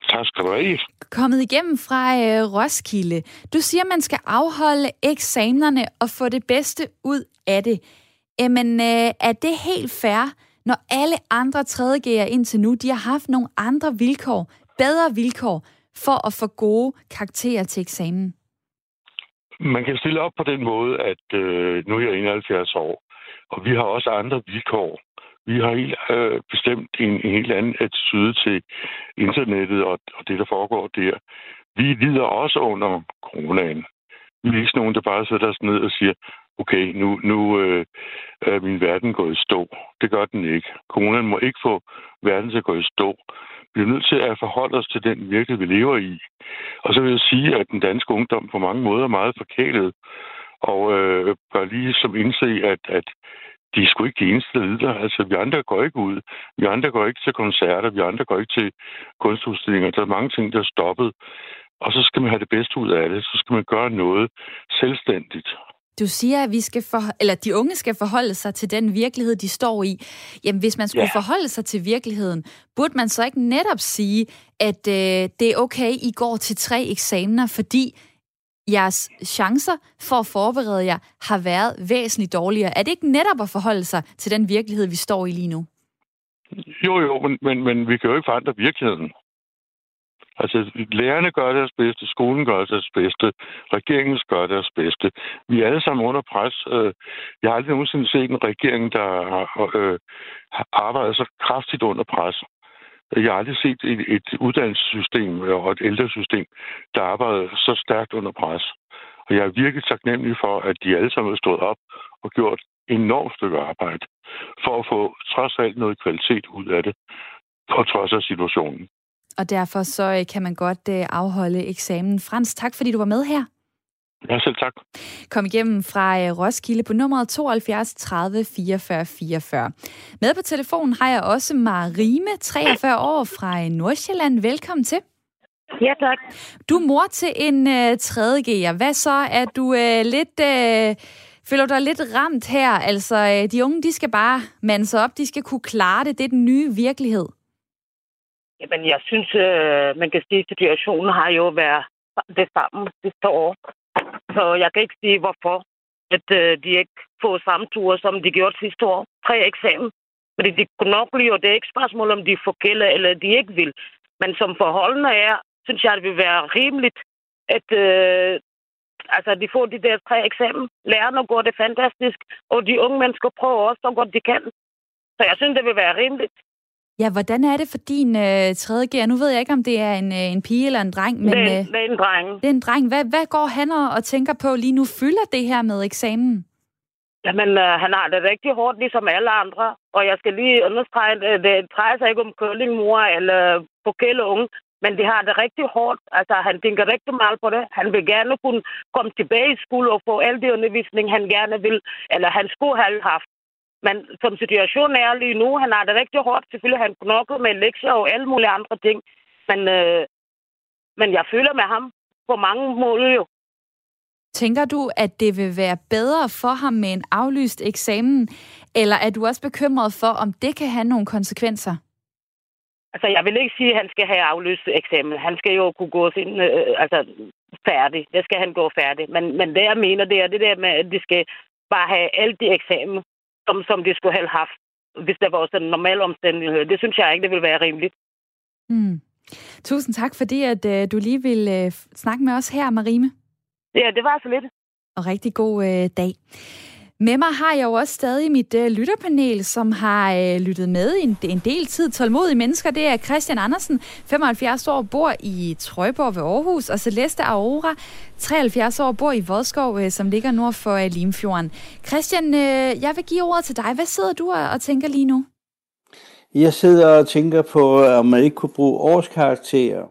Tak skal du have. Kommet igennem fra øh, Roskilde. Du siger, man skal afholde eksamenerne og få det bedste ud af det. Jamen, øh, er det helt fair, når alle andre 3.G'er indtil nu, de har haft nogle andre vilkår, bedre vilkår, for at få gode karakterer til eksamen? Man kan stille op på den måde, at øh, nu er jeg 71 år, og vi har også andre vilkår. Vi har helt øh, bestemt en, en helt anden attitude til internettet og, og det, der foregår der. Vi lider også under coronaen. Vi er ikke nogen, der bare sætter os ned og siger, okay, nu, nu øh, er min verden gået i stå. Det gør den ikke. Kommunen må ikke få verden til at gå i stå. Vi er nødt til at forholde os til den virkelighed, vi lever i. Og så vil jeg sige, at den danske ungdom på mange måder er meget forkælet, og øh, bør lige som indse, at, at de er sgu ikke de eneste, der lider. Altså, vi andre går ikke ud. Vi andre går ikke til koncerter. Vi andre går ikke til kunstudstillinger. Der er mange ting, der er stoppet. Og så skal man have det bedste ud af det. Så skal man gøre noget selvstændigt. Du siger, at vi skal for, eller de unge skal forholde sig til den virkelighed, de står i. Jamen, hvis man skulle yeah. forholde sig til virkeligheden, burde man så ikke netop sige, at øh, det er okay, I går til tre eksamener, fordi jeres chancer for at forberede jer har været væsentligt dårligere. Er det ikke netop at forholde sig til den virkelighed, vi står i lige nu? Jo, jo, men, men, men vi kan jo ikke forandre virkeligheden. Altså, lærerne gør deres bedste, skolen gør deres bedste, regeringen gør deres bedste. Vi er alle sammen under pres. Øh, jeg har aldrig nogensinde set en regering, der øh, har arbejdet så kraftigt under pres. Jeg har aldrig set et, et uddannelsessystem og et ældresystem, der arbejder så stærkt under pres. Og jeg er virkelig taknemmelig for, at de alle sammen har stået op og gjort enormt stykke arbejde for at få trods alt noget kvalitet ud af det, på trods af situationen. Og derfor så øh, kan man godt øh, afholde eksamen. Frans, tak fordi du var med her. Ja, selv tak. Kom igennem fra øh, Roskilde på nummeret 72 30 44 44. Med på telefonen har jeg også Marime, 43 år fra Nordsjælland. Velkommen til. Ja, tak. Du er mor til en øh, tredje G'er. Hvad så? Er du øh, lidt... Øh, føler du dig lidt ramt her? Altså, øh, de unge, de skal bare mande sig op. De skal kunne klare det. Det er den nye virkelighed. Jamen, jeg synes, øh, man kan sige, at situationen har jo været det samme sidste år. Så jeg kan ikke sige, hvorfor at øh, de ikke får samme ture, som de gjorde sidste år. Tre eksamen. Fordi de knokler, nok det er ikke spørgsmål, om de er forkælde, eller de ikke vil. Men som forholdene er, synes jeg, det vil være rimeligt, at øh, altså, de får de der tre eksamen. Lærerne går det fantastisk, og de unge mennesker prøver også så godt de kan. Så jeg synes, det vil være rimeligt. Ja, hvordan er det for din øh, tredje gear? Nu ved jeg ikke, om det er en, øh, en pige eller en dreng, men... det, øh, det er en dreng. Det er en dreng. Hvad, hvad går han og, og tænker på lige nu? Fylder det her med eksamen? Jamen, øh, han har det rigtig hårdt, ligesom alle andre. Og jeg skal lige understrege, at det drejer sig ikke om curlingmor eller unge, men de har det rigtig hårdt. Altså, han tænker rigtig meget på det. Han vil gerne kunne komme tilbage i skole og få al det undervisning, han gerne vil, eller han skulle have haft. Men som situationen er lige nu, han har det rigtig hårdt. Selvfølgelig han knoklet med lektier og alle mulige andre ting. Men, øh, men jeg føler med ham på mange måder jo. Tænker du, at det vil være bedre for ham med en aflyst eksamen, eller er du også bekymret for, om det kan have nogle konsekvenser? Altså, jeg vil ikke sige, at han skal have aflyst eksamen. Han skal jo kunne gå sin, øh, altså, færdig. Det skal han gå færdig. Men, men det, jeg mener, det er det der med, at de skal bare have alle de eksamen, som, som de skulle have haft, hvis der var sådan en normal omstændighed. Det synes jeg ikke, det vil være rimeligt. Mm. Tusind tak, fordi at, øh, du lige vil øh, snakke med os her, Marime. Ja, det var så lidt. Og rigtig god øh, dag. Med mig har jeg jo også stadig mit øh, lytterpanel, som har øh, lyttet med en, en del tid. Tålmodige mennesker, det er Christian Andersen, 75 år, bor i Trøjborg ved Aarhus, og Celeste Aurora, 73 år, bor i Vodskov, øh, som ligger nord for øh, Limfjorden. Christian, øh, jeg vil give ordet til dig. Hvad sidder du og, og tænker lige nu? Jeg sidder og tænker på, øh, om man ikke kunne bruge årskarakterer.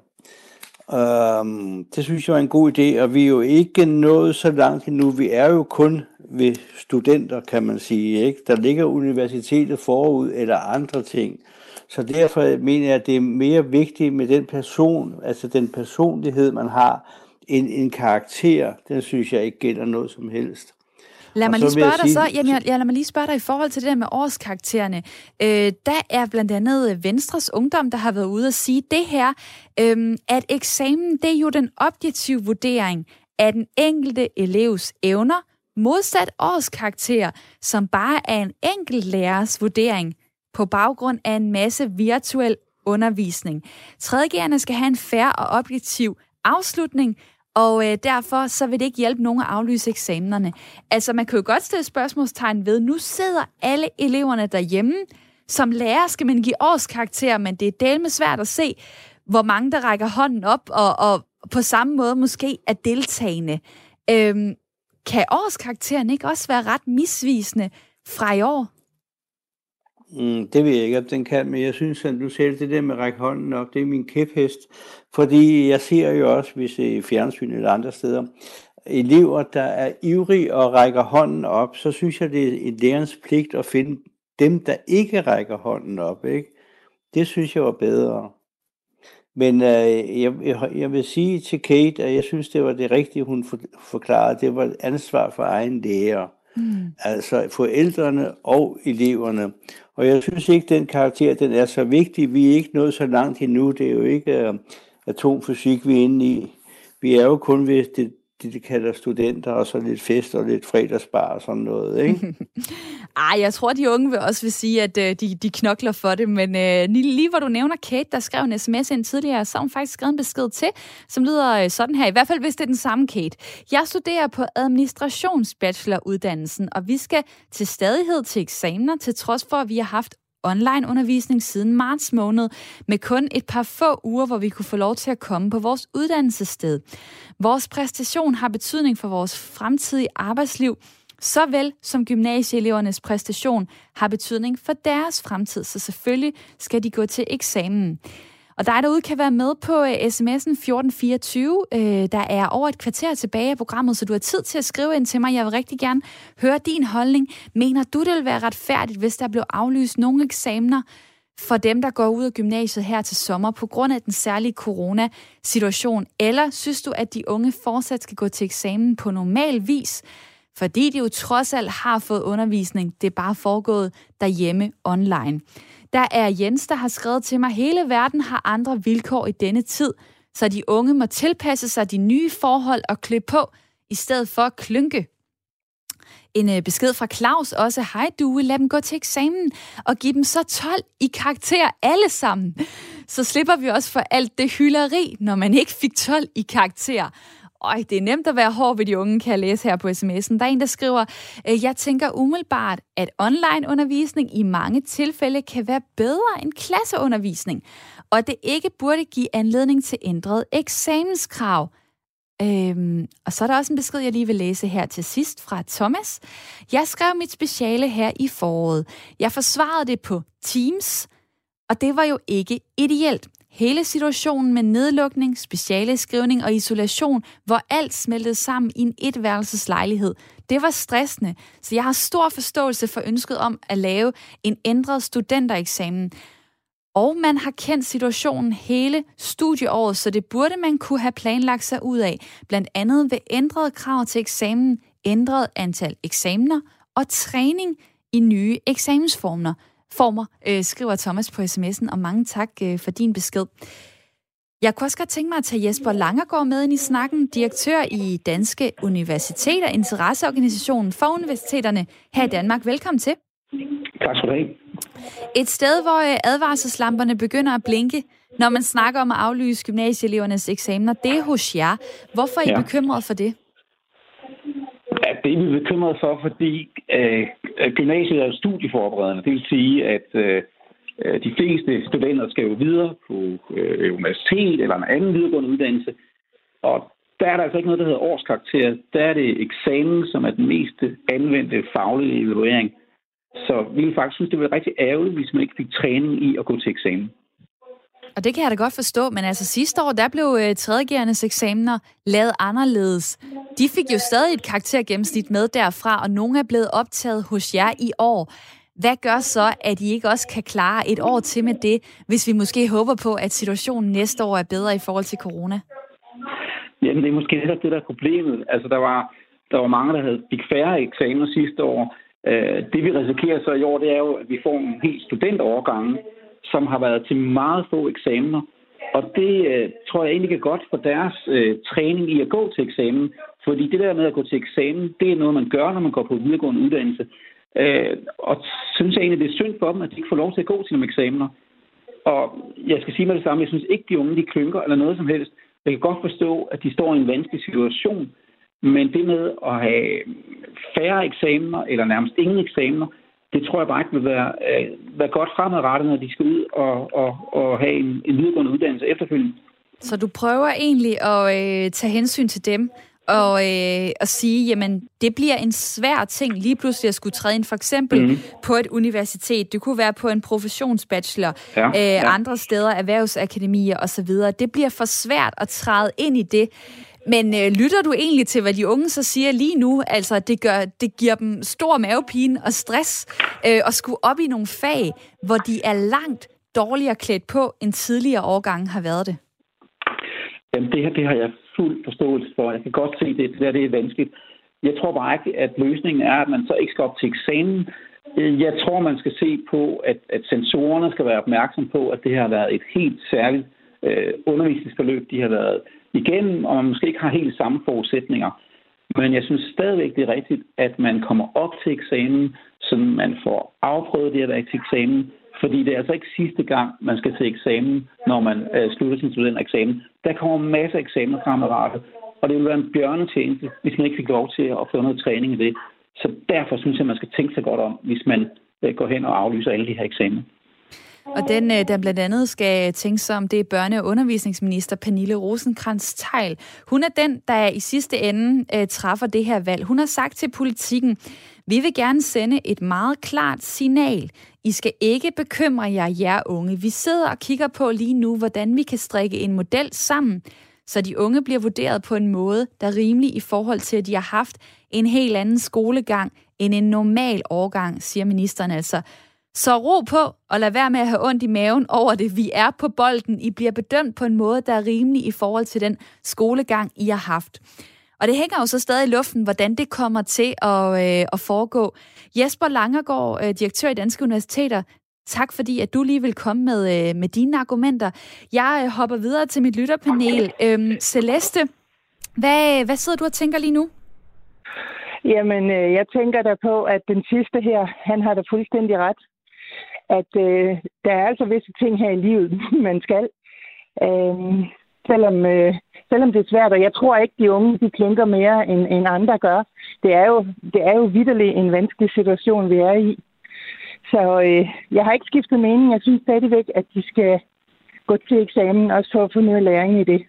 Øhm, det synes jeg er en god idé, og vi er jo ikke nået så langt endnu. Vi er jo kun ved studenter, kan man sige. Ikke? Der ligger universitetet forud eller andre ting. Så derfor mener jeg, at det er mere vigtigt med den person, altså den personlighed, man har, end en karakter. Den synes jeg ikke gælder noget som helst. Lad mig lige spørge dig sige, så, jamen, jeg, jeg, lad mig lige spørge dig i forhold til det der med årskaraktererne. Øh, der er blandt andet Venstres Ungdom, der har været ude og sige det her, øh, at eksamen, det er jo den objektive vurdering af den enkelte elevs evner, modsat årskarakter, som bare er en enkelt lærers vurdering på baggrund af en masse virtuel undervisning. Tredjegerne skal have en færre og objektiv afslutning, og øh, derfor så vil det ikke hjælpe nogen at aflyse eksamenerne. Altså, man kan jo godt stille spørgsmålstegn ved, nu sidder alle eleverne derhjemme. Som lærer skal man give årskarakter, men det er del svært at se, hvor mange der rækker hånden op, og, og på samme måde måske er deltagende. Øhm, kan årskarakteren ikke også være ret misvisende fra i år? Mm, det ved jeg ikke, om den kan, men jeg synes, at du selv det der med at række hånden op, det er min kæphest. Fordi jeg ser jo også, hvis det er fjernsyn eller andre steder, elever, der er ivrige og rækker hånden op, så synes jeg, det er en lærerens pligt at finde dem, der ikke rækker hånden op. Ikke? Det synes jeg var bedre. Men øh, jeg, jeg, jeg vil sige til Kate, at jeg synes, det var det rigtige, hun for, forklarede. Det var et ansvar for egen lærer. Mm. Altså forældrene og eleverne. Og jeg synes ikke, den karakter den er så vigtig. Vi er ikke nået så langt endnu. Det er jo ikke uh, atomfysik, vi er inde i. Vi er jo kun ved det, det, de kalder studenter, og så lidt fest og lidt fredagsbar og sådan noget, ikke? Ej, jeg tror, de unge vil også vil sige, at øh, de, de knokler for det, men øh, lige hvor du nævner Kate, der skrev en sms ind tidligere, så har hun faktisk skrevet en besked til, som lyder øh, sådan her, i hvert fald hvis det er den samme Kate. Jeg studerer på administrationsbacheloruddannelsen, og vi skal til stadighed til eksamener, til trods for, at vi har haft online-undervisning siden marts måned, med kun et par få uger, hvor vi kunne få lov til at komme på vores uddannelsessted. Vores præstation har betydning for vores fremtidige arbejdsliv, såvel som gymnasieelevernes præstation har betydning for deres fremtid, så selvfølgelig skal de gå til eksamen. Og dig derude kan være med på øh, sms'en 1424. Øh, der er over et kvarter tilbage af programmet, så du har tid til at skrive ind til mig. Jeg vil rigtig gerne høre din holdning. Mener du, det vil være retfærdigt, hvis der blev aflyst nogle eksamener for dem, der går ud af gymnasiet her til sommer på grund af den særlige coronasituation? Eller synes du, at de unge fortsat skal gå til eksamen på normal vis? fordi de jo trods alt har fået undervisning. Det er bare foregået derhjemme online. Der er Jens, der har skrevet til mig, hele verden har andre vilkår i denne tid, så de unge må tilpasse sig de nye forhold og klø på, i stedet for at klynke. En øh, besked fra Claus også. Hej du, lad dem gå til eksamen og give dem så 12 i karakter alle sammen. Så slipper vi også for alt det hylderi, når man ikke fik 12 i karakter. Øj, det er nemt at være hård ved de unge, kan jeg læse her på sms'en. Der er en, der skriver, øh, jeg tænker umiddelbart, at online-undervisning i mange tilfælde kan være bedre end klasseundervisning, og det ikke burde give anledning til ændret eksamenskrav. Øhm, og så er der også en besked, jeg lige vil læse her til sidst fra Thomas. Jeg skrev mit speciale her i foråret. Jeg forsvarede det på Teams, og det var jo ikke ideelt. Hele situationen med nedlukning, speciale skrivning og isolation, hvor alt smeltede sammen i en etværelseslejlighed, det var stressende, så jeg har stor forståelse for ønsket om at lave en ændret studentereksamen. Og man har kendt situationen hele studieåret, så det burde man kunne have planlagt sig ud af, blandt andet ved ændrede krav til eksamen, ændret antal eksamener og træning i nye eksamensformer former, øh, skriver Thomas på sms'en, og mange tak øh, for din besked. Jeg kunne også godt tænke mig at tage Jesper Langergaard med ind i snakken, direktør i Danske Universiteter, interesseorganisationen for universiteterne her i Danmark. Velkommen til. Tak skal du have. Et sted, hvor øh, advarselslamperne begynder at blinke, når man snakker om at aflyse gymnasieelevernes eksamener, det er hos jer. Hvorfor er I ja. bekymret for det? Det er vi bekymret for, fordi øh, gymnasiet er studieforberedende. Det vil sige, at øh, øh, de fleste studenter skal jo videre på øh, universitet eller en anden videregående uddannelse. Og der er der altså ikke noget, der hedder årskarakter. Der er det eksamen, som er den mest anvendte faglige evaluering. Så vi vil faktisk synes, det ville være rigtig ærgerligt, hvis man ikke fik træning i at gå til eksamen. Og det kan jeg da godt forstå, men altså sidste år, der blev øh, tredjegærende eksamener lavet anderledes. De fik jo stadig et karaktergennemsnit med derfra, og nogle er blevet optaget hos jer i år. Hvad gør så, at I ikke også kan klare et år til med det, hvis vi måske håber på, at situationen næste år er bedre i forhold til corona? Jamen, det er måske netop det, der er problemet. Altså, der var, der var mange, der havde fik færre eksamener sidste år. Øh, det, vi risikerer så i år, det er jo, at vi får en helt studentovergang, som har været til meget få eksamener. Og det øh, tror jeg egentlig er godt for deres øh, træning i at gå til eksamen. Fordi det der med at gå til eksamen, det er noget, man gør, når man går på videregående uddannelse. Øh, og synes jeg egentlig, det er synd for dem, at de ikke får lov til at gå til nogle eksamener. Og jeg skal sige mig det samme, jeg synes ikke, de unge de klynker eller noget som helst. Jeg kan godt forstå, at de står i en vanskelig situation, men det med at have færre eksamener, eller nærmest ingen eksamener, det tror jeg bare ikke vil være, øh, være godt fremadrettet, når de skal ud og, og, og have en, en videregående uddannelse efterfølgende. Så du prøver egentlig at øh, tage hensyn til dem, og øh, at sige, jamen, det bliver en svær ting lige pludselig at skulle træde ind, for eksempel mm. på et universitet. Det kunne være på en professionsbachelor, ja, øh, ja. andre steder, erhvervsakademier osv. Det bliver for svært at træde ind i det. Men øh, lytter du egentlig til, hvad de unge så siger lige nu? Altså, det, gør, det giver dem stor mavepine og stress øh, at skulle op i nogle fag, hvor de er langt dårligere klædt på, end tidligere årgange har været det. Jamen, det her det har jeg fuld forståelse for. Jeg kan godt se, at det, det der det er vanskeligt. Jeg tror bare ikke, at løsningen er, at man så ikke skal op til eksamen. Øh, jeg tror, man skal se på, at, at sensorerne skal være opmærksom på, at det har været et helt særligt øh, undervisningsforløb, de har været igennem, og man måske ikke har helt samme forudsætninger. Men jeg synes stadigvæk, det er rigtigt, at man kommer op til eksamen, så man får afprøvet det at være til eksamen, fordi det er altså ikke sidste gang, man skal til eksamen, når man øh, slutter sin studentereksamen. Der kommer masser af eksamener fremadrettet, og det vil være en bjørnetjeneste, hvis man ikke fik lov til at få noget træning i det. Så derfor synes jeg, man skal tænke sig godt om, hvis man øh, går hen og aflyser alle de her eksamener. Og den, øh, den der blandt andet skal tænke sig om, det er børne- og undervisningsminister Pernille rosenkrantz teil Hun er den, der i sidste ende uh, træffer det her valg. Hun har sagt til politikken, vi vil gerne sende et meget klart signal. I skal ikke bekymre jer, jer unge. Vi sidder og kigger på lige nu, hvordan vi kan strikke en model sammen, så de unge bliver vurderet på en måde, der er rimelig i forhold til, at de har haft en helt anden skolegang end en normal årgang, siger ministeren altså. Så ro på, og lad være med at have ondt i maven over det. Vi er på bolden. I bliver bedømt på en måde, der er rimelig i forhold til den skolegang, I har haft. Og det hænger jo så stadig i luften, hvordan det kommer til at, øh, at foregå. Jesper Langergaard, øh, direktør i Danske Universiteter, tak fordi, at du lige vil komme med, øh, med dine argumenter. Jeg øh, hopper videre til mit lytterpanel. Øhm, Celeste, hvad, hvad sidder du og tænker lige nu? Jamen, øh, jeg tænker da på, at den sidste her, han har da fuldstændig ret. At øh, der er altså visse ting her i livet, man skal. Øh, selvom, øh, selvom det er svært, og jeg tror ikke, de unge de klinker mere, end, end andre gør. Det er jo, det er jo vidderligt en vanskelig situation, vi er i. Så øh, jeg har ikke skiftet mening. Jeg synes stadigvæk, at de skal gå til eksamen, og så få noget læring i det.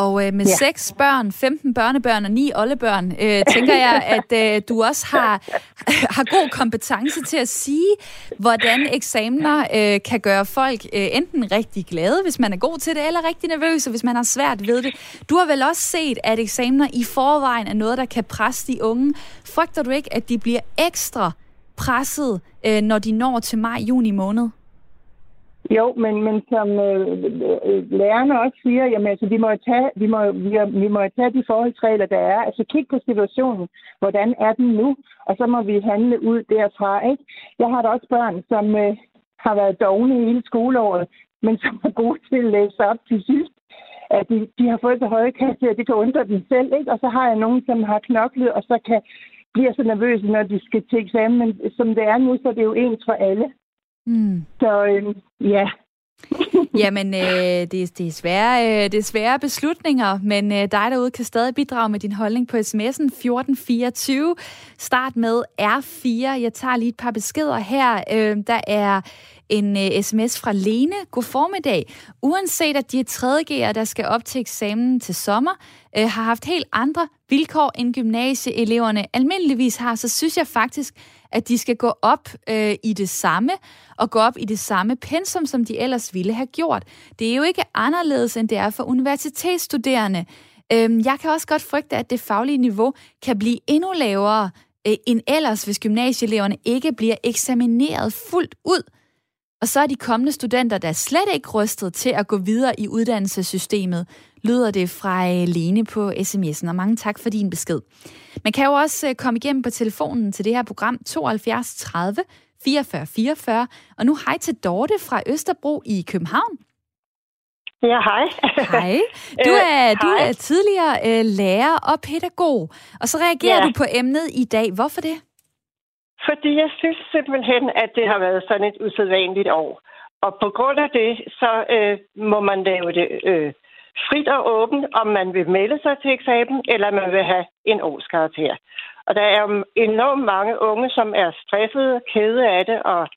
Og øh, med ja. seks børn, 15 børnebørn og ni oldebørn, øh, tænker jeg, at øh, du også har, har god kompetence til at sige, hvordan eksamener øh, kan gøre folk øh, enten rigtig glade, hvis man er god til det, eller rigtig nervøse, hvis man har svært ved det. Du har vel også set, at eksamener i forvejen er noget, der kan presse de unge. Frygter du ikke, at de bliver ekstra presset, øh, når de når til maj-juni måned? Jo, men, men som øh, øh, lærerne også siger, jamen altså, vi må tage, vi må, vi, vi må tage de forholdsregler, der er. Altså kig på situationen. Hvordan er den nu? Og så må vi handle ud derfra, ikke? Jeg har da også børn, som øh, har været dogne hele skoleåret, men som er gode til at læse op til sidst. At de, de har fået så høje karakterer, det kan undre dem selv, ikke? Og så har jeg nogen, som har knoklet, og så kan bliver så nervøse, når de skal til eksamen. Men som det er nu, så er det jo ens for alle. Mm. Så øh, ja. Jamen, øh, det, det, er svære, øh, det er svære beslutninger, men øh, dig derude kan stadig bidrage med din holdning på sms'en 1424. Start med R4. Jeg tager lige et par beskeder her. Øh, der er en øh, sms fra Lene. God formiddag. Uanset at de er 3. der skal op til eksamen til sommer, øh, har haft helt andre vilkår end gymnasieeleverne almindeligvis har, så synes jeg faktisk, at de skal gå op øh, i det samme, og gå op i det samme pensum, som de ellers ville have gjort. Det er jo ikke anderledes, end det er for universitetsstuderende. Øh, jeg kan også godt frygte, at det faglige niveau kan blive endnu lavere øh, end ellers, hvis gymnasieeleverne ikke bliver eksamineret fuldt ud. Og så er de kommende studenter, der slet ikke rystet til at gå videre i uddannelsessystemet, lyder det fra øh, Lene på sms'en, og mange tak for din besked. Man kan jo også øh, komme igennem på telefonen til det her program 72 30 44 44, og nu hej til Dorte fra Østerbro i København. Ja, hej. hej. Du er, øh, du er tidligere øh, lærer og pædagog, og så reagerer ja. du på emnet i dag. Hvorfor det? Fordi jeg synes simpelthen, at det har været sådan et usædvanligt år. Og på grund af det, så øh, må man lave det øh, frit og åbent, om man vil melde sig til eksamen, eller man vil have en årskarakter. Og der er enormt mange unge, som er stressede, kede af det, og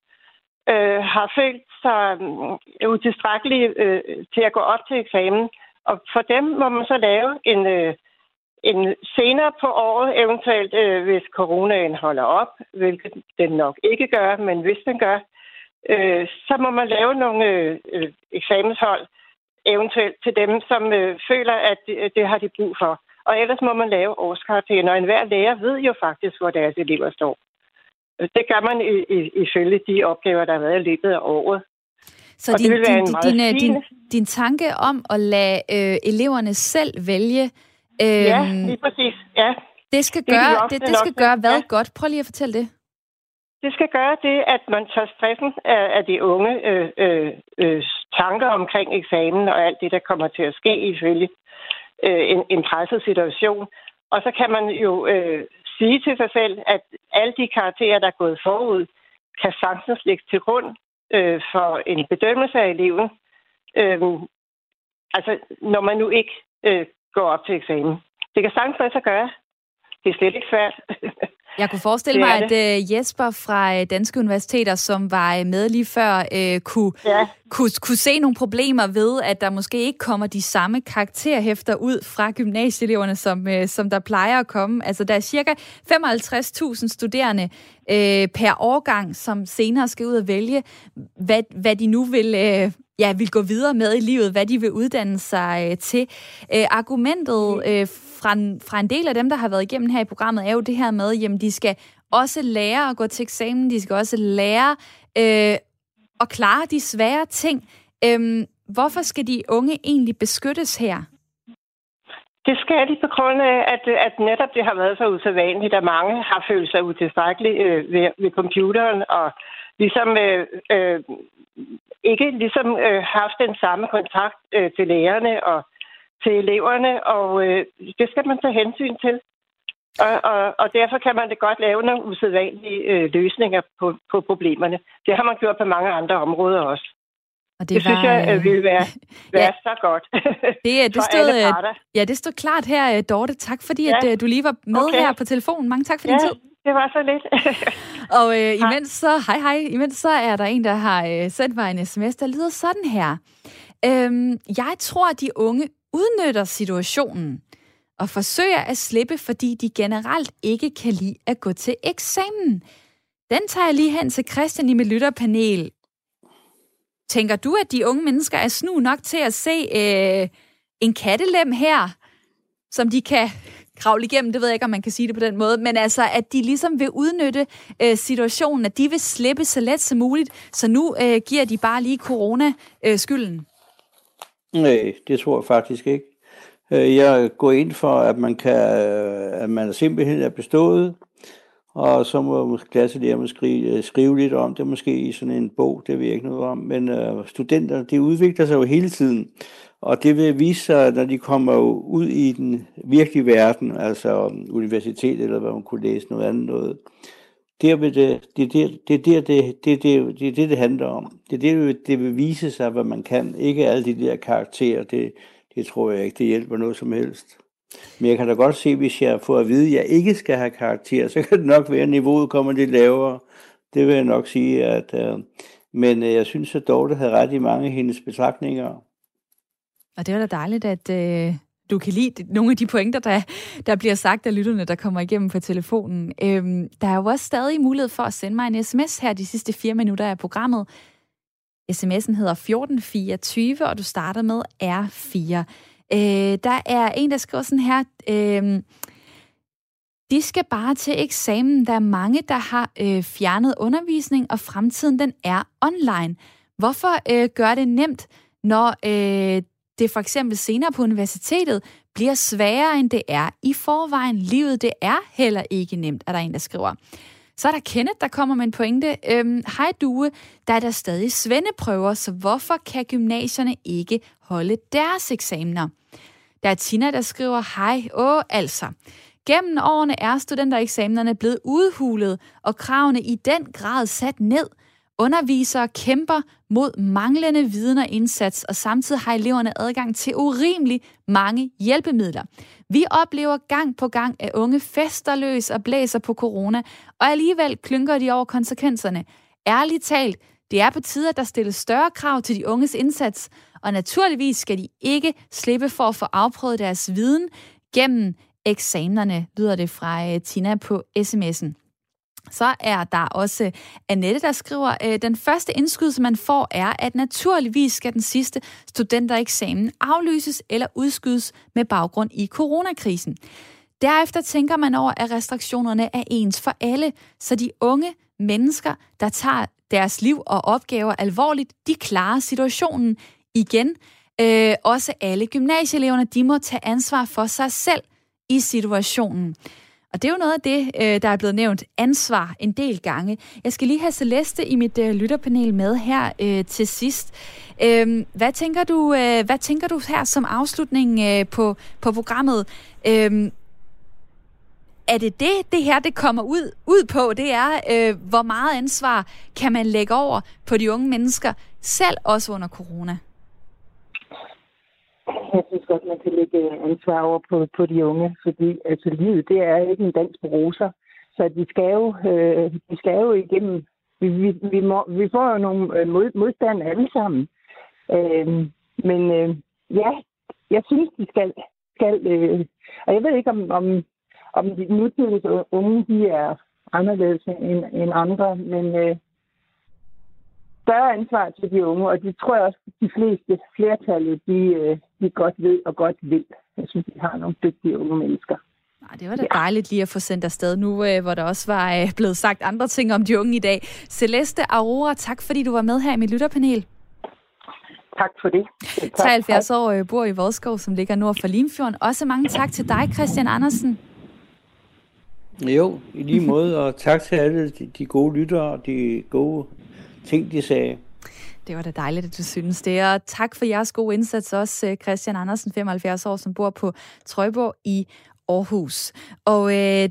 øh, har følt sig øh, utilstrækkelige øh, til at gå op til eksamen. Og for dem må man så lave en, øh, en senere på året, eventuelt øh, hvis coronaen holder op, hvilket den nok ikke gør, men hvis den gør, øh, så må man lave nogle øh, øh eksamenshold, eventuelt til dem, som øh, føler, at det, det har de brug for. Og ellers må man lave årskarakterer, og enhver lærer ved jo faktisk, hvor deres elever står. Det gør man ifølge de opgaver, der har været i løbet af året. Så din, din, din, øh, din, din tanke om at lade øh, eleverne selv vælge... Øh, ja, lige præcis. Ja. Det skal gøre, det, det, det skal gøre hvad ja. godt? Prøv lige at fortælle det. Det skal gøre det, at man tager stressen af, af de unge øh, øh, øh, tanker omkring eksamen og alt det, der kommer til at ske ifølge øh, en, en presset situation. Og så kan man jo øh, sige til sig selv, at alle de karakterer, der er gået forud, kan sagtens ligge til grund øh, for en bedømmelse af eleven. Øh, altså, når man nu ikke øh, går op til eksamen. Det kan sagtens lade sig gøre. Det er slet ikke svært. Jeg kunne forestille mig, at uh, Jesper fra uh, Danske Universiteter, som var med lige før, uh, kunne, ja. kunne, kunne se nogle problemer ved, at der måske ikke kommer de samme karakterhæfter ud fra gymnasieeleverne, som, uh, som der plejer at komme. Altså, der er cirka 55.000 studerende uh, per årgang, som senere skal ud og vælge, hvad, hvad de nu vil... Uh, ja, vil gå videre med i livet, hvad de vil uddanne sig øh, til. Øh, argumentet mm. øh, fra, fra en del af dem, der har været igennem her i programmet, er jo det her med, at de skal også lære at gå til eksamen, de skal også lære øh, at klare de svære ting. Øh, hvorfor skal de unge egentlig beskyttes her? Det skal de på grund af, at, at netop det har været så usædvanligt, at mange har følt sig utilstrækkeligt øh, ved, ved computeren og ligesom øh, øh, ikke ligesom øh, haft den samme kontakt øh, til lærerne og til eleverne, og øh, det skal man tage hensyn til. Og, og, og derfor kan man det godt lave nogle usædvanlige øh, løsninger på, på problemerne. Det har man gjort på mange andre områder også. Og det, det var, synes jeg øh, vil være, være ja, så godt det, det stod, Ja, det stod klart her, øh, Dorte. Tak fordi, ja. at øh, du lige var med okay. her på telefonen. Mange tak for ja. din tid det var så lidt. og øh, imens så, hej hej, imens så er der en, der har øh, sendt mig en sms, der lyder sådan her. Øhm, jeg tror, at de unge udnytter situationen og forsøger at slippe, fordi de generelt ikke kan lide at gå til eksamen. Den tager jeg lige hen til Christian i mit lytterpanel. Tænker du, at de unge mennesker er snu nok til at se øh, en kattelem her, som de kan kravle igennem, det ved jeg ikke, om man kan sige det på den måde, men altså, at de ligesom vil udnytte øh, situationen, at de vil slippe så let som muligt, så nu øh, giver de bare lige corona øh, skylden. Nej, det tror jeg faktisk ikke. Øh, jeg går ind for, at man kan, øh, at man simpelthen er bestået, og så må klasselærerne skrive, øh, skrive lidt om det, måske i sådan en bog, det ved jeg ikke noget om, men studenter, de udvikler sig jo hele tiden, og det vil vise sig, når de kommer ud i den virkelige verden, altså universitet eller hvad man kunne læse noget andet noget. Der vil det, det, der, det, der, det, det, det, det, det, det handler om. Det, det, det vil vise sig, hvad man kan. Ikke alle de der karakterer, det, det tror jeg ikke, det hjælper noget som helst. Men jeg kan da godt se, hvis jeg får at vide, at jeg ikke skal have karakterer, så kan det nok være, at niveauet kommer lidt lavere. Det vil jeg nok sige, at... Øh, men øh, jeg synes, at Dorte havde ret i mange af hendes betragtninger. Og det var da dejligt, at øh, du kan lide nogle af de pointer, der, der bliver sagt af lytterne, der kommer igennem på telefonen. Øhm, der er jo også stadig mulighed for at sende mig en sms her de sidste fire minutter af programmet. SMS'en hedder 1424, og du starter med R4. Øh, der er en, der skriver sådan her... Øh, de skal bare til eksamen. Der er mange, der har øh, fjernet undervisning, og fremtiden den er online. Hvorfor øh, gør det nemt, når øh, det for eksempel senere på universitetet bliver sværere, end det er i forvejen. Livet, det er heller ikke nemt, er der en, der skriver. Så er der Kenneth, der kommer med en pointe. Øhm, Hej Due, der er der stadig svendeprøver, så hvorfor kan gymnasierne ikke holde deres eksamener? Der er Tina, der skriver, hej, åh, altså. Gennem årene er studentereksamenerne blevet udhulet, og kravene i den grad sat ned – Undervisere kæmper mod manglende viden og indsats, og samtidig har eleverne adgang til urimelig mange hjælpemidler. Vi oplever gang på gang, at unge fester løs og blæser på corona, og alligevel klynker de over konsekvenserne. Ærligt talt, det er på tide, at der stilles større krav til de unges indsats, og naturligvis skal de ikke slippe for at få afprøvet deres viden gennem eksamenerne, lyder det fra øh, Tina på sms'en. Så er der også Annette, der skriver, øh, den første indskydelse, man får, er, at naturligvis skal den sidste studentereksamen aflyses eller udskydes med baggrund i coronakrisen. Derefter tænker man over, at restriktionerne er ens for alle, så de unge mennesker, der tager deres liv og opgaver alvorligt, de klarer situationen igen. Øh, også alle gymnasieeleverne, de må tage ansvar for sig selv i situationen. Og det er jo noget af det, øh, der er blevet nævnt ansvar en del gange. Jeg skal lige have Celeste i mit øh, lytterpanel med her øh, til sidst. Øh, hvad, tænker du, øh, hvad tænker du her som afslutning øh, på, på programmet? Øh, er det det, det her det kommer ud, ud på? Det er, øh, hvor meget ansvar kan man lægge over på de unge mennesker, selv også under corona? Jeg synes godt, man kan lægge øh, ansvar over på, på de unge, fordi altså, livet det er ikke en dans på roser. så de skal jo, øh, de skal jo igennem. Vi, vi, vi, må, vi får jo nogle øh, mod, modstand alle sammen. Øh, men øh, ja, jeg synes, de skal. skal øh, og jeg ved ikke, om, om, om de nutidens unge de er anderledes end, end andre, men øh, større ansvar til de unge, og det tror jeg også, de fleste flertallet, de, øh, de godt ved og godt vil. Jeg synes, vi har nogle dygtige unge mennesker. Nej, det var da dejligt lige at få sendt afsted nu, øh, hvor der også var øh, blevet sagt andre ting om de unge i dag. Celeste Aurora, tak fordi du var med her i mit lytterpanel. Tak for det. Tak. 73 år bor i Vodskov, som ligger nord for Limfjorden. Også mange tak til dig, Christian Andersen. Jo, i lige måde, og tak til alle de, de gode lyttere og de gode ting, de sagde. Det var da dejligt, at du synes det. Og tak for jeres gode indsats også, øh, Christian Andersen, 75 år, som bor på Trøjborg i Aarhus. Og øh,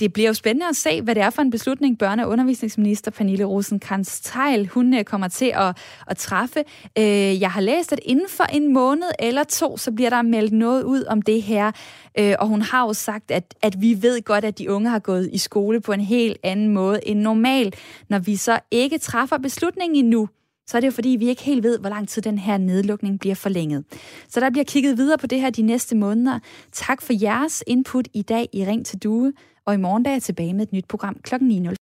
det bliver jo spændende at se, hvad det er for en beslutning, børne- og undervisningsminister Pernille rosenkrantz teil hun øh, kommer til at, at træffe. Øh, jeg har læst, at inden for en måned eller to, så bliver der meldt noget ud om det her. Øh, og hun har jo sagt, at, at vi ved godt, at de unge har gået i skole på en helt anden måde end normal. Når vi så ikke træffer beslutningen endnu, så er det jo fordi, vi ikke helt ved, hvor lang tid den her nedlukning bliver forlænget. Så der bliver kigget videre på det her de næste måneder. Tak for jeres input i dag i Ring til Due, og i morgen der er jeg tilbage med et nyt program kl. 9.00.